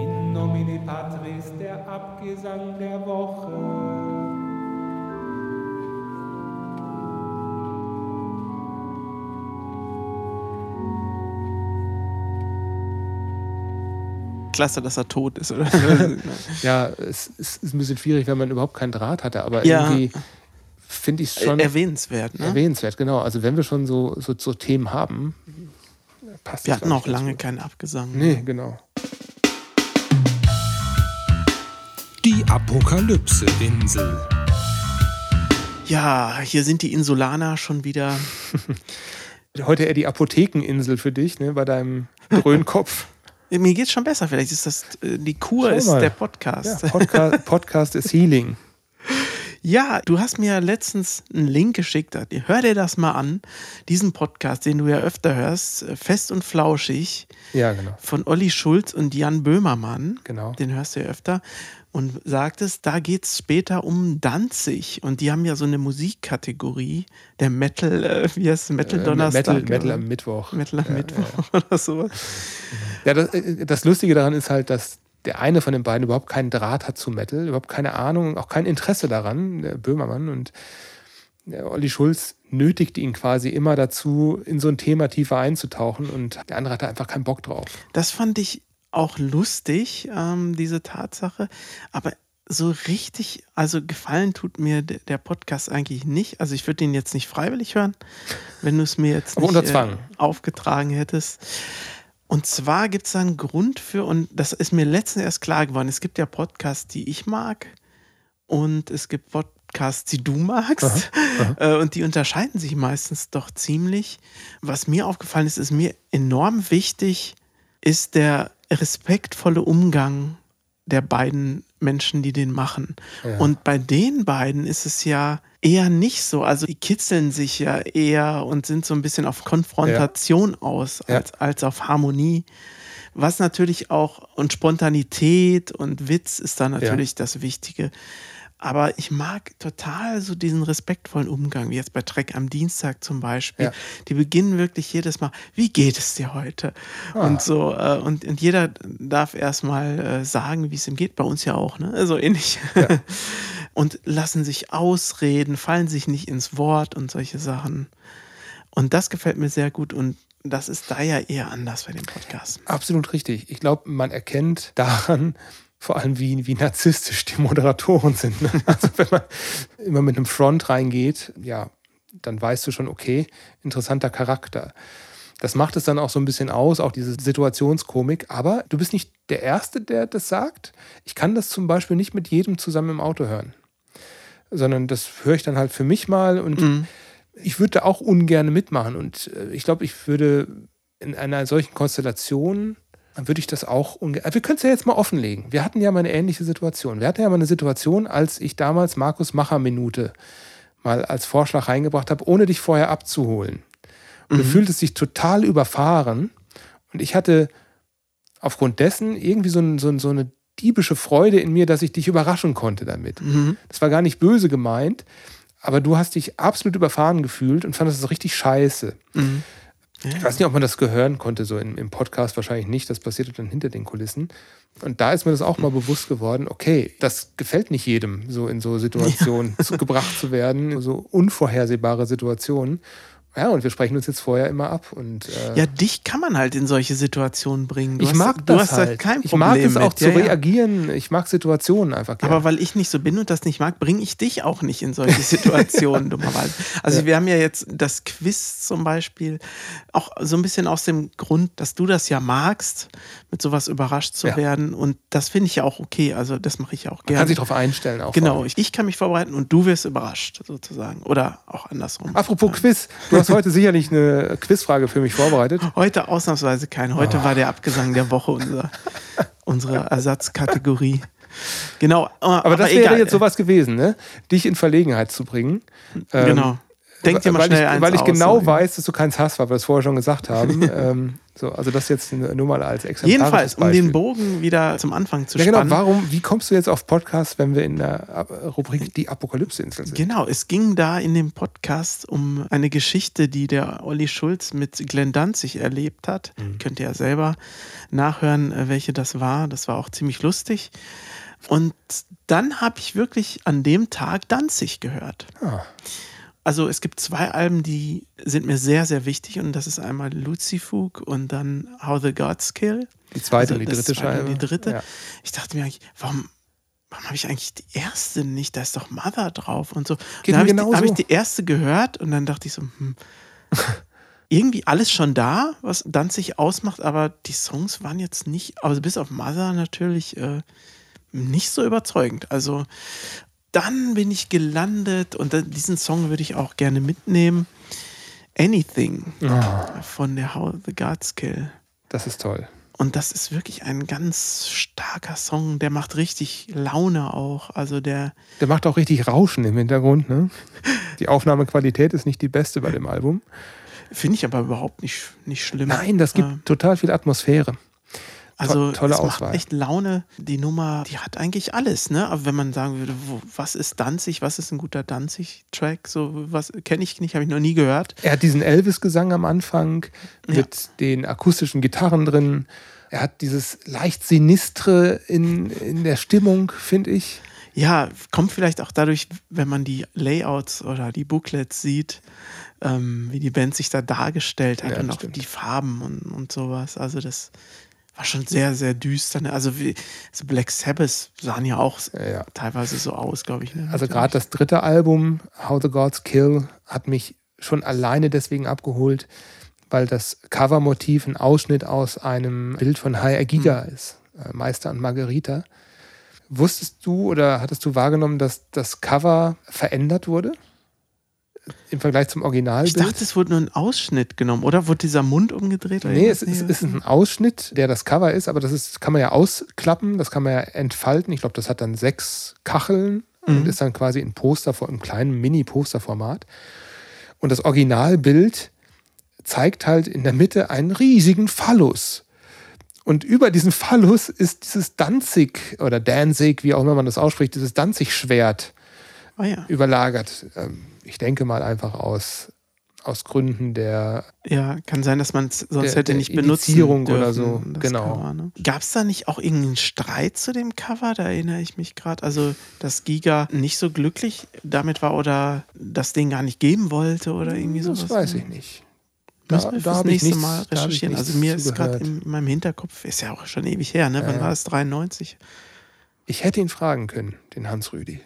In nomine Patris der Abgesang der Woche. Klasse, dass er tot ist. Oder? (laughs) Ja, es, es ist ein bisschen schwierig, wenn man überhaupt keinen Draht hatte, aber Ja. irgendwie finde ich es schon Erwähnenswert. Ne? erwähnenswert, genau. Also wenn wir schon so, so, so Themen haben, passt Wir das, hatten auch lange gut. keinen Abgesang. Nee, genau. Die Apokalypse-Insel. Ja, hier sind die Insulaner schon wieder. (laughs) Heute eher die Apothekeninsel für dich, ne, bei deinem Dröhnkopf. (laughs) Mir geht's schon besser. Vielleicht ist das äh, die Kur ist der Ja, Podcast. Podcast, Podcast ist Healing. (laughs) Ja, du hast mir letztens einen Link geschickt. Hör dir das mal an. Diesen Podcast, den du ja öfter hörst, äh, fest und flauschig, Ja, genau. von Olli Schulz und Jan Böhmermann. Genau. Den hörst du ja öfter. Und sagtest, da geht es später um Danzig. Und die haben ja so eine Musikkategorie, der Metal, äh, wie heißt es, Metal Äh, Donnerstag. Metal, Metal am Mittwoch. Metal am Ja, Mittwoch (laughs) oder sowas. Ja, das, äh, das Lustige daran ist halt, dass der eine von den beiden überhaupt keinen Draht hat zu Metal, überhaupt keine Ahnung, auch kein Interesse daran, der Böhmermann. Und der Olli Schulz nötigt ihn quasi immer dazu, in so ein Thema tiefer einzutauchen. Und der andere hatte einfach keinen Bock drauf. Das fand ich auch lustig, ähm, diese Tatsache. Aber so richtig, also gefallen tut mir de- der Podcast eigentlich nicht. Also ich würde den jetzt nicht freiwillig hören, wenn du es mir jetzt nicht unter Zwang. Äh, aufgetragen hättest. Und zwar gibt es da einen Grund für, und das ist mir letztens erst klar geworden, es gibt ja Podcasts, die ich mag und es gibt Podcasts, die du magst. (laughs) Äh, Und die unterscheiden sich meistens doch ziemlich. Was mir aufgefallen ist, ist mir enorm wichtig, ist der respektvolle Umgang der beiden Menschen, die den machen. Ja. Und bei den beiden ist es ja eher nicht so. Also die kitzeln sich ja eher und sind so ein bisschen auf Konfrontation aus, Ja. als, als auf Harmonie. Was natürlich auch, und Spontanität und Witz ist da natürlich das Wichtige. Aber ich mag total so diesen respektvollen Umgang, wie jetzt bei Trek am Dienstag zum Beispiel. Ja. Die beginnen wirklich jedes Mal, wie geht es dir heute? Ah. Und so, äh, und, und jeder darf erstmal äh, sagen, wie es ihm geht. Bei uns ja auch, ne? So ähnlich. (laughs) und lassen sich ausreden, fallen sich nicht ins Wort und solche Sachen. Und das gefällt mir sehr gut und das ist da ja eher anders bei dem Podcast. Absolut richtig. Ich glaube, man erkennt daran vor allem, wie, wie narzisstisch die Moderatoren sind. ne? (laughs) Also wenn man immer mit einem Front reingeht, ja, dann weißt du schon, okay, interessanter Charakter. Das macht es dann auch so ein bisschen aus, auch diese Situationskomik. Aber du bist nicht der Erste, der das sagt. Ich kann das zum Beispiel nicht mit jedem zusammen im Auto hören. Sondern das höre ich dann halt für mich mal und Mhm. ich würde da auch ungern mitmachen. Und äh, ich glaube, ich würde in einer solchen Konstellation, dann würde ich das auch ungern. Wir können es ja jetzt mal offenlegen. Wir hatten ja mal eine ähnliche Situation. Wir hatten ja mal eine Situation, als ich damals Markus Macher Minute mal als Vorschlag reingebracht habe, ohne dich vorher abzuholen. Und du fühltest dich total überfahren. Und ich hatte aufgrund dessen irgendwie so, ein, so, ein, so eine diebische Freude in mir, dass ich dich überraschen konnte damit. Das war gar nicht böse gemeint, aber du hast dich absolut überfahren gefühlt und fandest es richtig scheiße. Ich weiß nicht, ob man das gehören konnte, so im, im Podcast wahrscheinlich nicht. Das passierte dann hinter den Kulissen. Und da ist mir das auch mal bewusst geworden, okay, das gefällt nicht jedem, so in so Situationen (laughs) zu, gebracht zu werden, so unvorhersehbare Situationen. Ja, und wir sprechen uns jetzt vorher immer ab. Und, äh, Ja, dich kann man halt in solche Situationen bringen. Du ich hast, mag du das hast da halt. kein ich Problem mag es auch mit. zu Ja, ja. reagieren. Ich mag Situationen einfach gerne. Aber weil ich nicht so bin und das nicht mag, bringe ich dich auch nicht in solche (laughs) Situationen, dummerweise. Also wir haben ja jetzt das Quiz zum Beispiel auch so ein bisschen aus dem Grund, dass du das ja magst, mit sowas überrascht zu Ja. werden. Und das finde ich ja auch okay. Also das mache ich ja auch Man gerne. kann sich darauf einstellen. Auch Genau, ich, ich kann mich vorbereiten und du wirst überrascht, sozusagen. Oder auch andersrum. Apropos Quiz, du hast heute sicherlich eine Quizfrage für mich vorbereitet. Heute ausnahmsweise kein. Heute war der Abgesang der Woche unser, unsere Ersatzkategorie. Genau. Aber das wäre jetzt sowas gewesen, ne? dich in Verlegenheit zu bringen. Ähm, Genau. Denk dir mal weil schnell ich, eins Weil ich aus, genau so. weiß, dass du keins hast, weil wir es vorher schon gesagt (laughs) haben. ähm, so, also das jetzt nur mal als exemplarisches Jedenfalls, um Beispiel. den Bogen wieder zum Anfang zu Ja, genau. spannen. Warum, wie kommst du jetzt auf Podcast, wenn wir in der Ab- Rubrik Die Apokalypse-Insel sind? Genau, es ging da in dem Podcast um eine Geschichte, die der Olli Schulz mit Glenn Danzig erlebt hat. Mhm. Könnt ihr ja selber nachhören, äh, welche das war. Das war auch ziemlich lustig. Und dann habe ich wirklich an dem Tag Danzig gehört. Ah. Also es gibt zwei Alben, die sind mir sehr, sehr wichtig und das ist einmal Lucifug und dann How the Gods Kill. Die zweite Also und die dritte Scheibe. und Die dritte. Ja. Ich dachte mir eigentlich, warum, warum habe ich eigentlich die erste nicht? Da ist doch Mother drauf und so. Geht dann habe ich, hab ich die erste gehört und dann dachte ich so, hm, (laughs) irgendwie alles schon da, was Danzig ausmacht, aber die Songs waren jetzt nicht, also bis auf Mother natürlich äh, nicht so überzeugend. Also dann bin ich gelandet und diesen Song würde ich auch gerne mitnehmen. Anything Oh, von der How the Gods Kill. das ist toll. Und das ist wirklich ein ganz starker Song, der macht richtig Laune auch. Also der, Der macht auch richtig Rauschen im Hintergrund. Ne? Die Aufnahmequalität ist nicht die beste bei dem Album. finde ich aber überhaupt nicht, nicht schlimm. Nein, das gibt Äh, tolle viel Atmosphäre. Also tolle es Auswahl. macht echt Laune. Die Nummer, die hat eigentlich alles, ne? Aber wenn man sagen würde, wo, was ist Danzig, was ist ein guter Danzig-Track, so was kenne ich nicht, habe ich noch nie gehört. Er hat diesen Elvis-Gesang am Anfang Ja. mit den akustischen Gitarren drin. Er hat dieses leicht Sinistre in, in der Stimmung, finde ich. Ja, kommt vielleicht auch dadurch, wenn man die Layouts oder die Booklets sieht, ähm, wie die Band sich da dargestellt hat Ja, und auch stimmt. die Farben und, und sowas. Also das war schon sehr, sehr düster. Ne? Also wie so Black Sabbath sahen ja auch Ja, teilweise so aus, glaube ich. Ne? Also gerade das dritte Album, How the Gods Kill, hat mich schon alleine deswegen abgeholt, weil das Covermotiv ein Ausschnitt aus einem Bild von H.R. Giger ist, äh, Meister und Margarita. Wusstest du oder hattest du wahrgenommen, dass das Cover verändert wurde? Im Vergleich zum Ich Originalbild? dachte, es wurde nur ein Ausschnitt genommen, oder? Wurde dieser Mund umgedreht? Oder Nee, es ist, ist ein Ausschnitt, der das Cover ist, aber das ist, kann man ja ausklappen, das kann man ja entfalten. Ich glaube, das hat dann sechs Kacheln und ist dann quasi in Poster, im kleinen Mini-Poster-Format. Und das Originalbild zeigt halt in der Mitte einen riesigen Phallus. Und über diesen Phallus ist dieses Danzig oder Danzig, wie auch immer man das ausspricht, dieses Danzig-Schwert Ah ja. überlagert. Ich denke mal einfach aus, aus Gründen der Ja, kann sein, dass man es sonst Der- hätte nicht dürfen, oder so, das genau. Ne? Gab es da nicht auch irgendeinen Streit zu dem Cover? Da erinnere ich mich gerade. Also, dass Giga nicht so glücklich damit war oder das Ding gar nicht geben wollte oder irgendwie sowas. Das weiß ich nicht. Müssen wir fürs hab ich nächste nichts- Mal da recherchieren. Also mir ist gerade in meinem Hinterkopf, ist ja auch schon ewig her, ne? Wann Ja. war das? 93? Ich hätte ihn fragen können, den Hans Rüdi.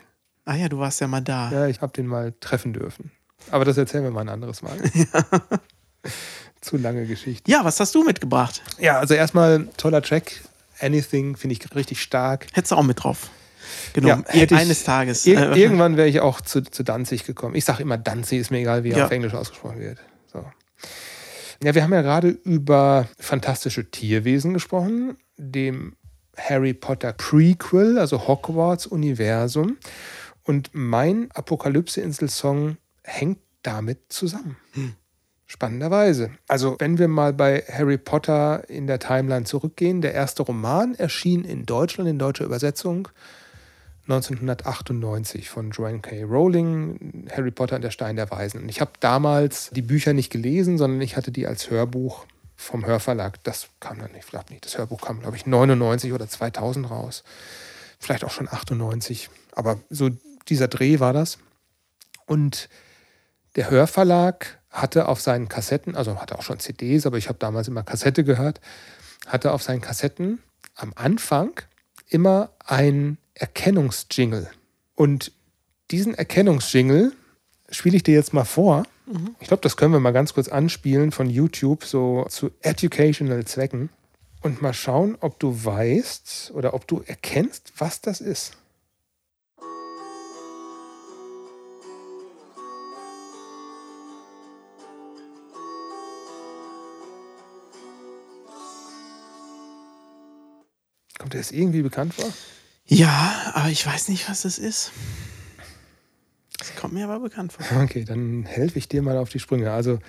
Ah ja, du warst ja mal da. Ja, ich habe den mal treffen dürfen. Aber das erzählen wir mal ein anderes Mal. (laughs) Zu lange Geschichte. Ja, was hast du mitgebracht? Ja, also erstmal toller Track. Anything finde ich richtig stark. Hättest du auch mit drauf genommen. Ja, ich- Eines Tages. Ir Äh, irgendwann wäre ich auch zu, zu Danzig gekommen. Ich sage immer Danzig, ist mir egal, wie er Ja. auf Englisch ausgesprochen wird. So. Ja, wir haben ja gerade über fantastische Tierwesen gesprochen, dem Harry Potter Prequel, also Hogwarts-Universum. Und mein Apokalypse-Insel-Song hängt damit zusammen. Spannenderweise. Also, wenn wir mal bei Harry Potter in der Timeline zurückgehen, der erste Roman erschien in Deutschland in deutscher Übersetzung 1998 von Joanne K. Rowling, Harry Potter und der Stein der Weisen. Und ich habe damals die Bücher nicht gelesen, sondern ich hatte die als Hörbuch vom Hörverlag. Das kam dann, ich glaube nicht, das Hörbuch kam, glaube ich, 99 oder 2000 raus. Vielleicht auch schon 98. Aber so dieser Dreh war das. Und der Hörverlag hatte auf seinen Kassetten, also hatte auch schon CDs, aber ich habe damals immer Kassette gehört, hatte auf seinen Kassetten am Anfang immer ein Erkennungsjingle. Und diesen Erkennungsjingle spiele ich dir jetzt mal vor. Ich glaube, das können wir mal ganz kurz anspielen von YouTube, so zu educational Zwecken. Und mal schauen, ob du weißt oder ob du erkennst, was das ist. Kommt dir das irgendwie bekannt vor? Ja, aber ich weiß nicht, was das ist. Das kommt mir aber bekannt vor. Okay, dann helfe ich dir mal auf die Sprünge. Also,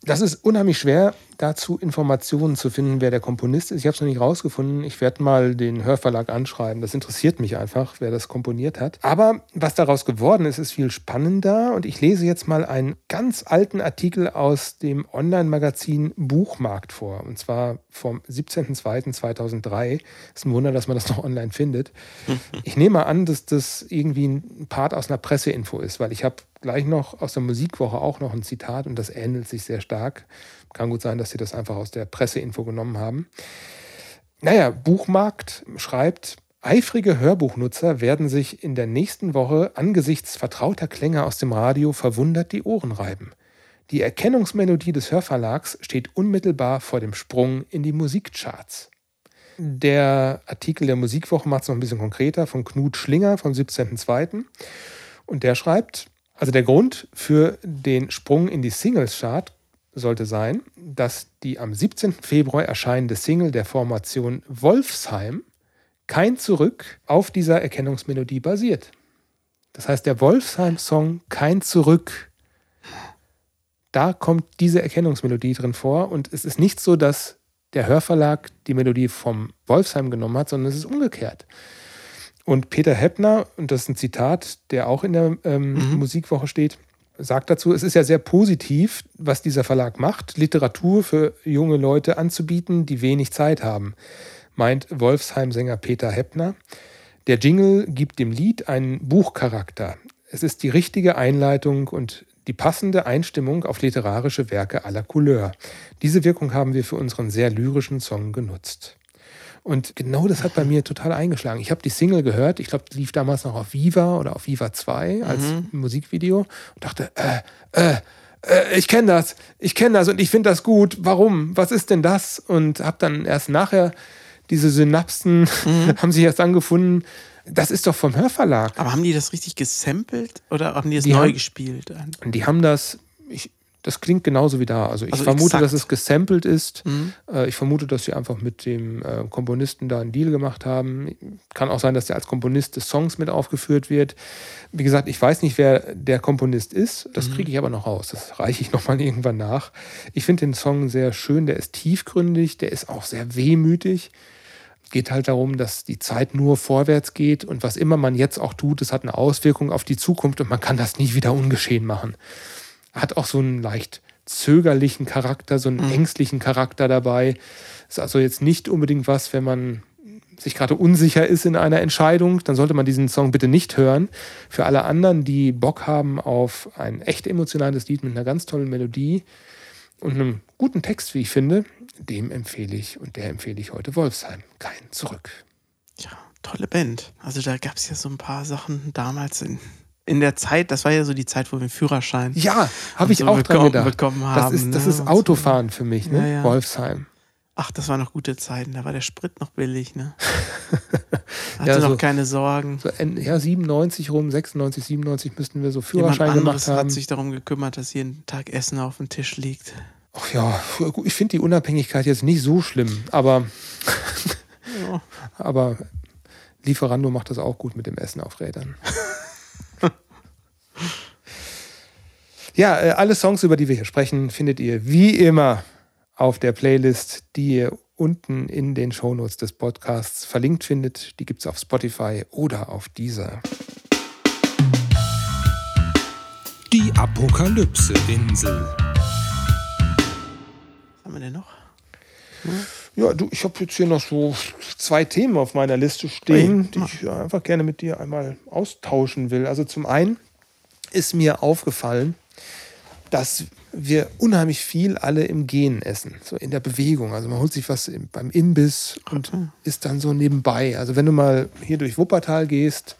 das ist unheimlich schwer. Dazu Informationen zu finden, wer der Komponist ist. Ich habe es noch nicht rausgefunden. Ich werde mal den Hörverlag anschreiben. Das interessiert mich einfach, wer das komponiert hat. Aber was daraus geworden ist, ist viel spannender. Und ich lese jetzt mal einen ganz alten Artikel aus dem Online-Magazin Buchmarkt vor. Und zwar vom 17.02.2003. Ist ein Wunder, dass man das noch online findet. (laughs) Ich nehme an, dass das irgendwie ein Part aus einer Presseinfo ist, weil ich habe gleich noch aus der Musikwoche auch noch ein Zitat und das ähnelt sich sehr stark. Kann gut sein, dass sie das einfach aus der Presseinfo genommen haben. Naja, Buchmarkt schreibt, eifrige Hörbuchnutzer werden sich in der nächsten Woche angesichts vertrauter Klänge aus dem Radio verwundert die Ohren reiben. Die Erkennungsmelodie des Hörverlags steht unmittelbar vor dem Sprung in die Musikcharts. Der Artikel der Musikwoche macht es noch ein bisschen konkreter von Knut Schlinger vom 17.02. Und der schreibt, also der Grund für den Sprung in die Singles-Chart sollte sein, dass die am 17. Februar erscheinende Single der Formation Wolfsheim kein Zurück auf dieser Erkennungsmelodie basiert. Das heißt, der Wolfsheim-Song Kein Zurück, da kommt diese Erkennungsmelodie drin vor und es ist nicht so, dass der Hörverlag die Melodie vom Wolfsheim genommen hat, sondern es ist umgekehrt. Und Peter Heppner, und das ist ein Zitat, der auch in der ähm, mhm. Musikwoche steht, sagt dazu, es ist ja sehr positiv, was dieser Verlag macht, Literatur für junge Leute anzubieten, die wenig Zeit haben, meint Wolfsheim-Sänger Peter Heppner. Der Jingle gibt dem Lied einen Buchcharakter. Es ist die richtige Einleitung und die passende Einstimmung auf literarische Werke aller Couleur. Diese Wirkung haben wir für unseren sehr lyrischen Song genutzt. Und genau das hat bei mir total eingeschlagen. Ich habe die Single gehört, ich glaube, die lief damals noch auf Viva oder auf Viva 2 als mhm. Musikvideo und dachte, äh, äh, äh, ich kenne das, ich kenne das und ich finde das gut. Warum? Was ist denn das? Und habe dann erst nachher diese Synapsen mhm. (laughs) haben sich erst angefunden. Das ist doch vom Hörverlag. Aber haben die das richtig gesampelt oder haben die das die neu haben, gespielt? Die haben das, ich, das klingt genauso wie da. Also ich also vermute, exakt. dass es gesampelt ist. Mhm. Äh, ich vermute, dass sie einfach mit dem äh, Komponisten da einen Deal gemacht haben. Kann auch sein, dass er als Komponist des Songs mit aufgeführt wird. Wie gesagt, ich weiß nicht, wer der Komponist ist. Das mhm. kriege ich aber noch raus. Das reiche ich (laughs) nochmal irgendwann nach. Ich finde den Song sehr schön. Der ist tiefgründig. Der ist auch sehr wehmütig geht halt darum, dass die Zeit nur vorwärts geht und was immer man jetzt auch tut, es hat eine Auswirkung auf die Zukunft und man kann das nie wieder ungeschehen machen hat auch so einen leicht zögerlichen Charakter, so einen mhm. ängstlichen Charakter dabei. Ist also jetzt nicht unbedingt was, wenn man sich gerade unsicher ist in einer Entscheidung, dann sollte man diesen Song bitte nicht hören. Für alle anderen, die Bock haben auf ein echt emotionales Lied mit einer ganz tollen Melodie und einem guten Text, wie ich finde, dem empfehle ich und der empfehle ich heute Wolfsheim. Kein Zurück. Ja, tolle Band. Also da gab es ja so ein paar Sachen damals in in der Zeit, das war ja so die Zeit, wo wir einen Führerschein. Ja, habe ich so auch bekommen, dran gedacht. Bekommen haben, das ist, das ne? ist Autofahren für mich, ne? Ja, ja. Wolfsheim. Ach, das waren noch gute Zeiten. Da war der Sprit noch billig, ne? (laughs) Hatte ja, so, noch keine Sorgen. So, ja, 97 rum, 96, 97 müssten wir so Führerschein gemacht haben. hat sich darum gekümmert, dass jeden Tag Essen auf dem Tisch liegt. Ach ja, ich finde die Unabhängigkeit jetzt nicht so schlimm, aber, ja. (laughs) aber Lieferando macht das auch gut mit dem Essen auf Rädern. (laughs) Ja, äh, alle Songs, über die wir hier sprechen, findet ihr wie immer auf der Playlist, die ihr unten in den Shownotes des Podcasts verlinkt findet. Die gibt es auf Spotify oder auf dieser. Die Apokalypse-Insel. Was haben wir denn noch? Hm? Ja, du, ich habe jetzt hier noch so zwei Themen auf meiner Liste stehen, die ich einfach gerne mit dir einmal austauschen will. Also zum einen ist mir aufgefallen, dass wir unheimlich viel alle im Gehen essen, so in der Bewegung. Also man holt sich was beim Imbiss und ist dann so nebenbei. Also wenn du mal hier durch Wuppertal gehst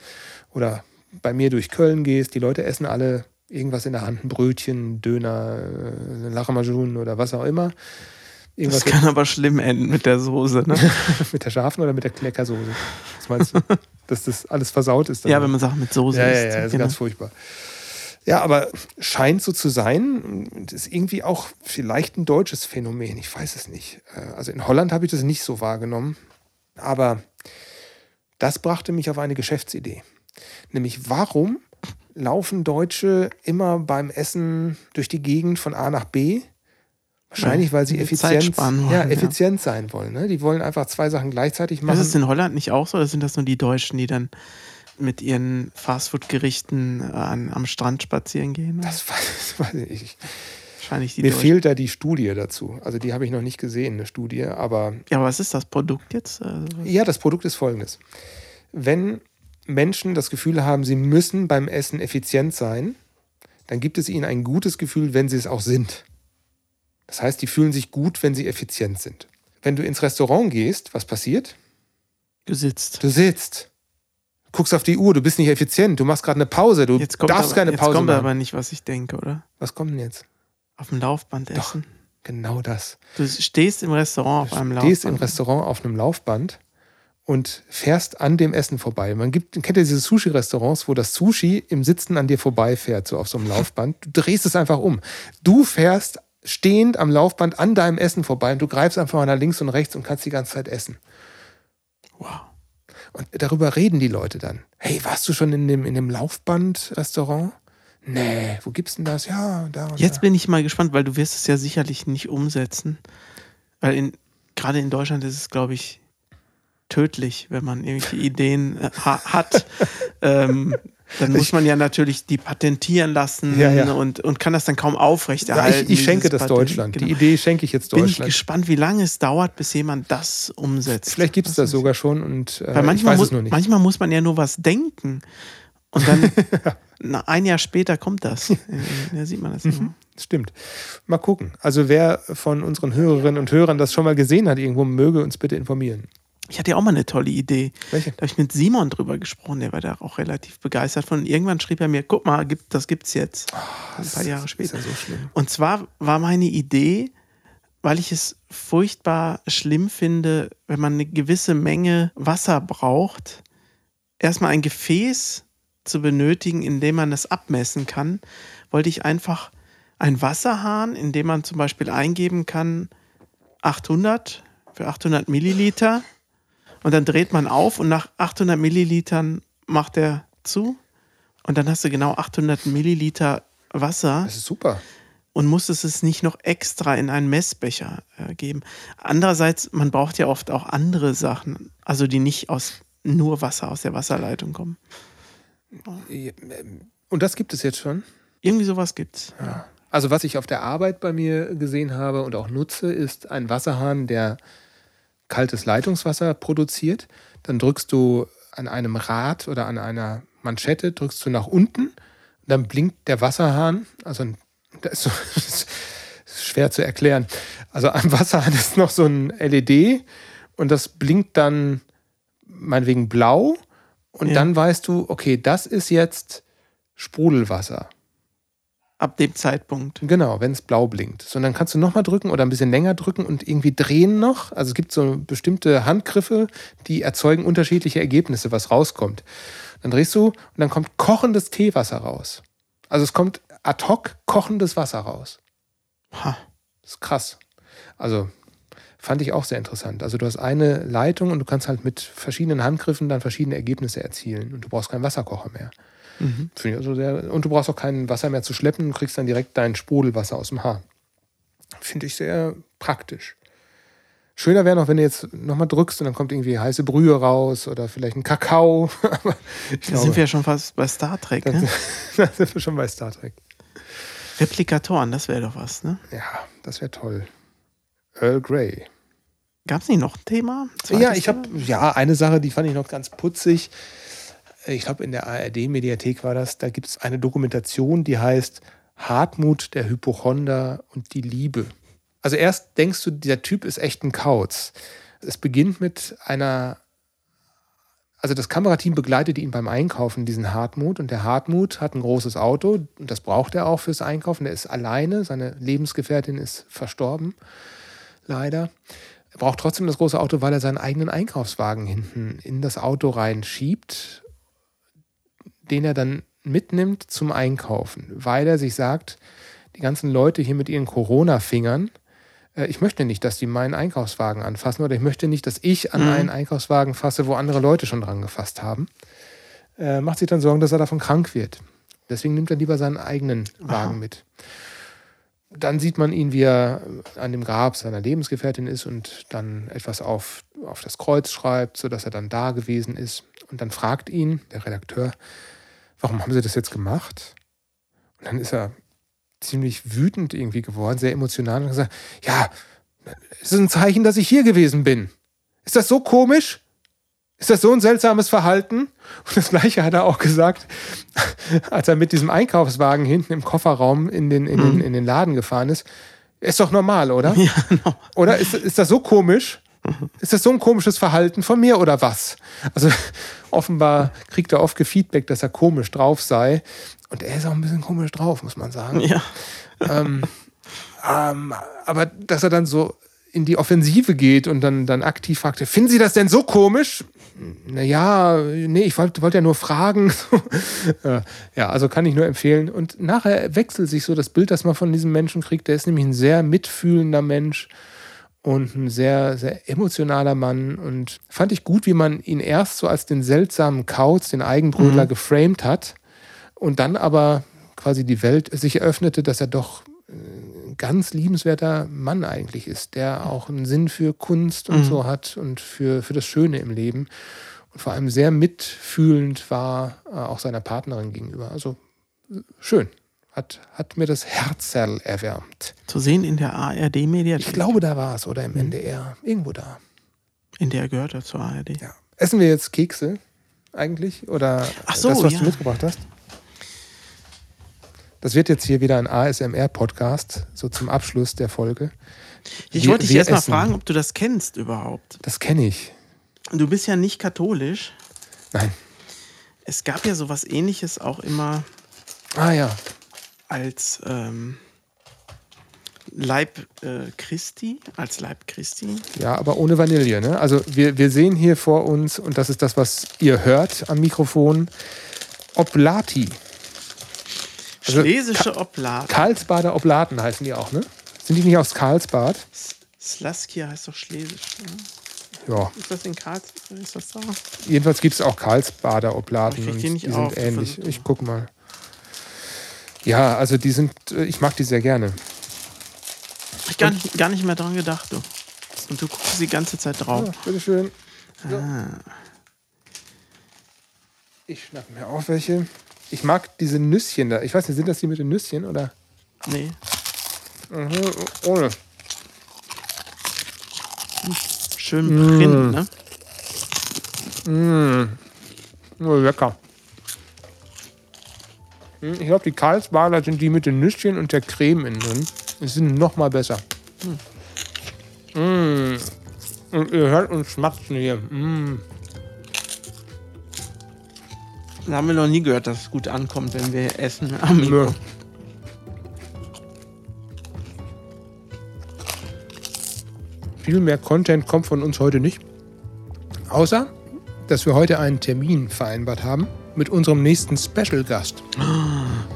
oder bei mir durch Köln gehst, die Leute essen alle irgendwas in der Hand, ein Brötchen, Döner, äh, Lahmacun oder was auch immer. Irgendwas das kann aber schlimm enden mit der Soße, ne? (laughs) mit der scharfen oder mit der Kleckersoße? Was meinst du? (laughs) Dass das alles versaut ist? ja, wenn man sagt mit Soße ja, Ja, ja, das ist genau. ganz furchtbar. Ja, aber scheint so zu sein. Das ist irgendwie auch vielleicht ein deutsches Phänomen. Ich weiß es nicht. Äh, also in Holland habe ich das nicht so wahrgenommen. Aber das brachte mich auf eine Geschäftsidee. Nämlich, warum laufen Deutsche immer beim Essen durch die Gegend von A nach B? Wahrscheinlich, weil sie effizient, wollen, ja, ja. effizient sein wollen. Ne? Die wollen einfach zwei Sachen gleichzeitig machen. Ist es in Holland nicht auch so oder sind das nur die Deutschen, die dann mit ihren Fastfood-Gerichten äh, am Strand spazieren gehen? das weiß, weiß ich nicht. Wahrscheinlich die Mir Deutschen. fehlt da die Studie dazu. Also die habe ich noch nicht gesehen, eine Studie. Aber Ja, aber was ist das Produkt jetzt? Also, ja, das Produkt ist folgendes. Wenn Menschen das Gefühl haben, sie müssen beim Essen effizient sein, dann gibt es ihnen ein gutes Gefühl, wenn sie es auch sind. Das heißt, die fühlen sich gut, wenn sie effizient sind. Wenn du ins Restaurant gehst, was passiert? Du sitzt. Du sitzt. Guckst auf die Uhr, du bist nicht effizient, du machst gerade eine Pause, du Jetzt kommt, darfst aber, keine jetzt Pause kommt machen. aber nicht, was ich denke, oder? Was kommt denn jetzt? Auf dem Laufband essen. Genau das. Du stehst im Restaurant auf einem Du Laufband. stehst im Restaurant auf einem Laufband und fährst an dem Essen vorbei. Man gibt, kennt ihr diese Sushi-Restaurants, wo das Sushi im Sitzen an dir vorbeifährt, so auf so einem (laughs) Laufband. Du drehst es einfach um. Du fährst stehend am Laufband an deinem Essen vorbei und du greifst einfach mal nach links und rechts und kannst die ganze Zeit essen. Wow. Und darüber reden die Leute dann. Hey, warst du schon in dem, in dem Laufband-Restaurant? Nee, wo gibt's denn das? Ja, da und Jetzt da. bin ich mal gespannt, weil du wirst es ja sicherlich nicht umsetzen. Weil in, gerade in Deutschland ist es, glaube ich, tödlich, wenn man irgendwelche Ideen äh, ha hat. (laughs) ähm, dann muss man ja natürlich die patentieren lassen Ja, ja. Und, und kann das dann kaum Ja, aufrechterhalten. ich, ich schenke das Patent. Deutschland. Genau. Die Idee schenke ich jetzt bin ich Deutschland. gespannt, wie lange es dauert, bis jemand das umsetzt. Vielleicht gibt es das sogar schon und äh, Weil ich manchmal, weiß muss, es nur nicht. manchmal muss man ja nur was denken. Und dann (laughs) ein Jahr später kommt das. Ja, Da sieht man das immer. Stimmt. Mal gucken. Also wer von unseren Hörerinnen und Hörern das schon mal gesehen hat, irgendwo möge uns bitte informieren. Ich hatte ja auch mal eine tolle Idee. Welche? Da habe ich mit Simon drüber gesprochen, der war da auch relativ begeistert von. Und irgendwann schrieb er mir, guck mal, gibt, das gibt's jetzt. Ein paar Jahre Ist später. ja so schlimm. Und zwar war meine Idee, weil ich es furchtbar schlimm finde, wenn man eine gewisse Menge Wasser braucht, erstmal ein Gefäß zu benötigen, in dem man das abmessen kann, wollte ich einfach einen Wasserhahn, in dem man zum Beispiel eingeben kann 800 für 800 Milliliter und dann dreht man auf und nach 800 Millilitern macht er zu und dann hast du genau 800 Milliliter Wasser Das ist super. und musstest es nicht noch extra in einen Messbecher äh, geben. Andererseits, man braucht ja oft auch andere Sachen, also die nicht aus nur Wasser aus der Wasserleitung kommen. Und das gibt es jetzt schon. Irgendwie sowas gibt's. Also was ich auf der Arbeit bei mir gesehen habe und auch nutze, ist ein Wasserhahn, der kaltes Leitungswasser produziert. Dann drückst du an einem Rad oder an einer Manschette, drückst du nach unten, dann blinkt der Wasserhahn, also das ist, so, das ist schwer zu erklären. Also am Wasserhahn ist noch so ein LED und das blinkt dann meinetwegen blau und Ja. dann weißt du, okay, das ist jetzt Sprudelwasser. Ab dem Zeitpunkt. Genau, wenn es blau blinkt. So, und dann kannst du nochmal drücken oder ein bisschen länger drücken und irgendwie drehen noch. Also es gibt so bestimmte Handgriffe, die erzeugen unterschiedliche Ergebnisse, was rauskommt. Dann drehst du und dann kommt kochendes Teewasser raus. Also es kommt ad hoc kochendes Wasser raus. Ha. Das ist krass. Also fand ich auch sehr interessant. Also du hast eine Leitung und du kannst halt mit verschiedenen Handgriffen dann verschiedene Ergebnisse erzielen und du brauchst keinen Wasserkocher mehr. Finde ich also sehr, und du brauchst auch kein Wasser mehr zu schleppen, du kriegst dann direkt dein Sprudelwasser aus dem Hahn. Finde ich sehr praktisch. Schöner wäre noch, wenn du jetzt nochmal drückst und dann kommt irgendwie heiße Brühe raus oder vielleicht ein Kakao. (laughs) Aber Da glaube, sind wir ja schon fast bei Star Trek. da Ne? (laughs) da sind wir schon bei Star Trek. Replikatoren, das wäre doch was. Ne? Ja, das wäre toll. Earl Grey. Gab es nicht noch ein Thema? Ja, Zweites ich habe ja eine Sache, die fand ich noch ganz putzig. Ich glaube, in der ARD-Mediathek war das. Da gibt es eine Dokumentation, die heißt Hartmut, der Hypochonder und die Liebe. Also erst denkst du, dieser Typ ist echt ein Kauz. Es beginnt mit einer, also das Kamerateam begleitet ihn beim Einkaufen, diesen Hartmut. Und der Hartmut hat ein großes Auto und das braucht er auch fürs Einkaufen. Der ist alleine, seine Lebensgefährtin ist verstorben, leider. Er braucht trotzdem das große Auto, weil er seinen eigenen Einkaufswagen hinten in das Auto reinschiebt, den er dann mitnimmt zum Einkaufen, weil er sich sagt, die ganzen Leute hier mit ihren Corona-Fingern, äh, ich möchte nicht, dass die meinen Einkaufswagen anfassen oder ich möchte nicht, dass ich an Mhm. einen Einkaufswagen fasse, wo andere Leute schon dran gefasst haben. Äh, macht sich dann Sorgen, dass er davon krank wird. Deswegen nimmt er lieber seinen eigenen Wagen mit. dann sieht man ihn, wie er an dem Grab seiner Lebensgefährtin ist und dann etwas auf, auf das Kreuz schreibt, sodass er dann da gewesen ist. Und dann fragt ihn der Redakteur, warum haben Sie das jetzt gemacht? Und dann ist er ziemlich wütend irgendwie geworden, sehr emotional und gesagt, ja, es ist ein Zeichen, dass ich hier gewesen bin. Ist das so komisch? Ist das so ein seltsames Verhalten? Und das gleiche hat er auch gesagt, als er mit diesem Einkaufswagen hinten im Kofferraum in den, in den, in den Laden gefahren ist. Ist doch normal, oder? (laughs) Ja, no. Oder ist, ist das so komisch? Ist das so ein komisches Verhalten von mir oder was? Also offenbar kriegt er oft Feedback, dass er komisch drauf sei. Und er ist auch ein bisschen komisch drauf, muss man sagen. ja. Ähm, ähm, aber dass er dann so in die Offensive geht und dann, dann aktiv fragt, finden Sie das denn so komisch? Naja, nee, ich wollte wollt ja nur fragen. (laughs) Äh, ja, also kann ich nur empfehlen. Und nachher wechselt sich so das Bild, das man von diesem Menschen kriegt. Der ist nämlich ein sehr mitfühlender Mensch und ein sehr, sehr emotionaler Mann. Und fand ich gut, wie man ihn erst so als den seltsamen Kauz, den Eigenbrötler, geframed hat und dann aber quasi die Welt sich eröffnete, dass er doch ein ganz liebenswerter Mann eigentlich ist, der auch einen Sinn für Kunst und so hat und für, für das Schöne im Leben und vor allem sehr mitfühlend war äh, auch seiner Partnerin gegenüber. Also äh, schön. Hat, hat mir das Herzerl erwärmt. Zu sehen in der ARD-Mediathek. Ich glaube, da war es oder im NDR. Irgendwo da. In der gehört er zur ARD. Ja. Essen wir jetzt Kekse eigentlich? Oder Ach so, das, was ja. du mitgebracht hast? Das wird jetzt hier wieder ein ASMR-Podcast, so zum Abschluss der Folge. Ich Wir- wollte dich erst mal fragen, ob du das kennst überhaupt. Das kenne ich. Du bist ja nicht katholisch. Nein. Es gab ja sowas ähnliches auch immer Ah ja. Als ähm, Leib äh, Christi, als Leib Christi. Ja, aber ohne Vanille. Ne? Also wir, wir sehen hier vor uns, und das ist das, was ihr hört am Mikrofon, Oblati. Also Schlesische Oblat. Karlsbader Oblaten heißen die auch, ne? Sind die nicht aus Karlsbad? Slaskia heißt doch Schlesisch. Ne? Ja. Ist das in Karlsruhe? Ist das da? Jedenfalls gibt es auch Karlsbader Oblaten ich die die nicht sind auf, ähnlich. Ich guck mal. Ja, also die sind, äh, ich mag die sehr gerne. Hab ich gar nicht, gar nicht mehr dran gedacht, du. Und du guckst die ganze Zeit drauf. Ja, bitteschön. So. Ah. Ich schnapp mir auch welche. Ich mag diese Nüsschen da. Ich weiß nicht, sind das die mit den Nüsschen oder? Nee. Mhm, ohne. Schön Mm. Print, ne? Oh, lecker. Hm, Ich glaube, die Karlsbader sind die mit den Nüsschen und der Creme innen drin. Die sind noch mal besser. Mm. Und ihr hört uns schmatzen hier. Mm. Da haben wir noch nie gehört, dass es gut ankommt, wenn wir essen am Mikro. Nö. Viel mehr Content kommt von uns heute nicht. Außer, dass wir heute einen Termin vereinbart haben mit unserem nächsten Special-Gast.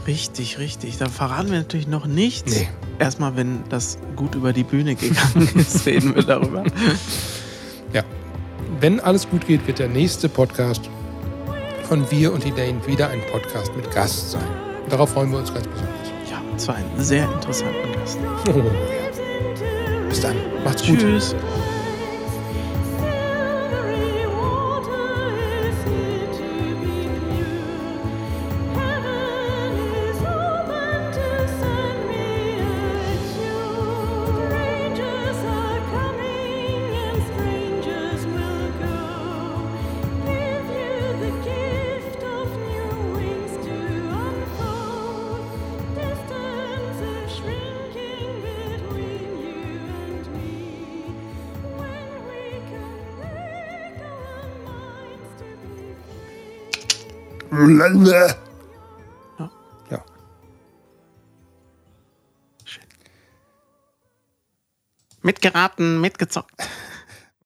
Richtig, richtig. Da verraten wir natürlich noch nichts. Nee. Erstmal, wenn das gut über die Bühne gegangen (laughs) ist, reden wir darüber. Ja. Wenn alles gut geht, wird der nächste Podcast von Wir und Elaine wieder ein Podcast mit Gast sein. Darauf freuen wir uns ganz besonders. Ja, und zwar einen sehr interessanten Gast. Oh, ja. Bis dann. Macht's gut. Tschüss. Ja. Ja. Mitgeraten, mitgezockt.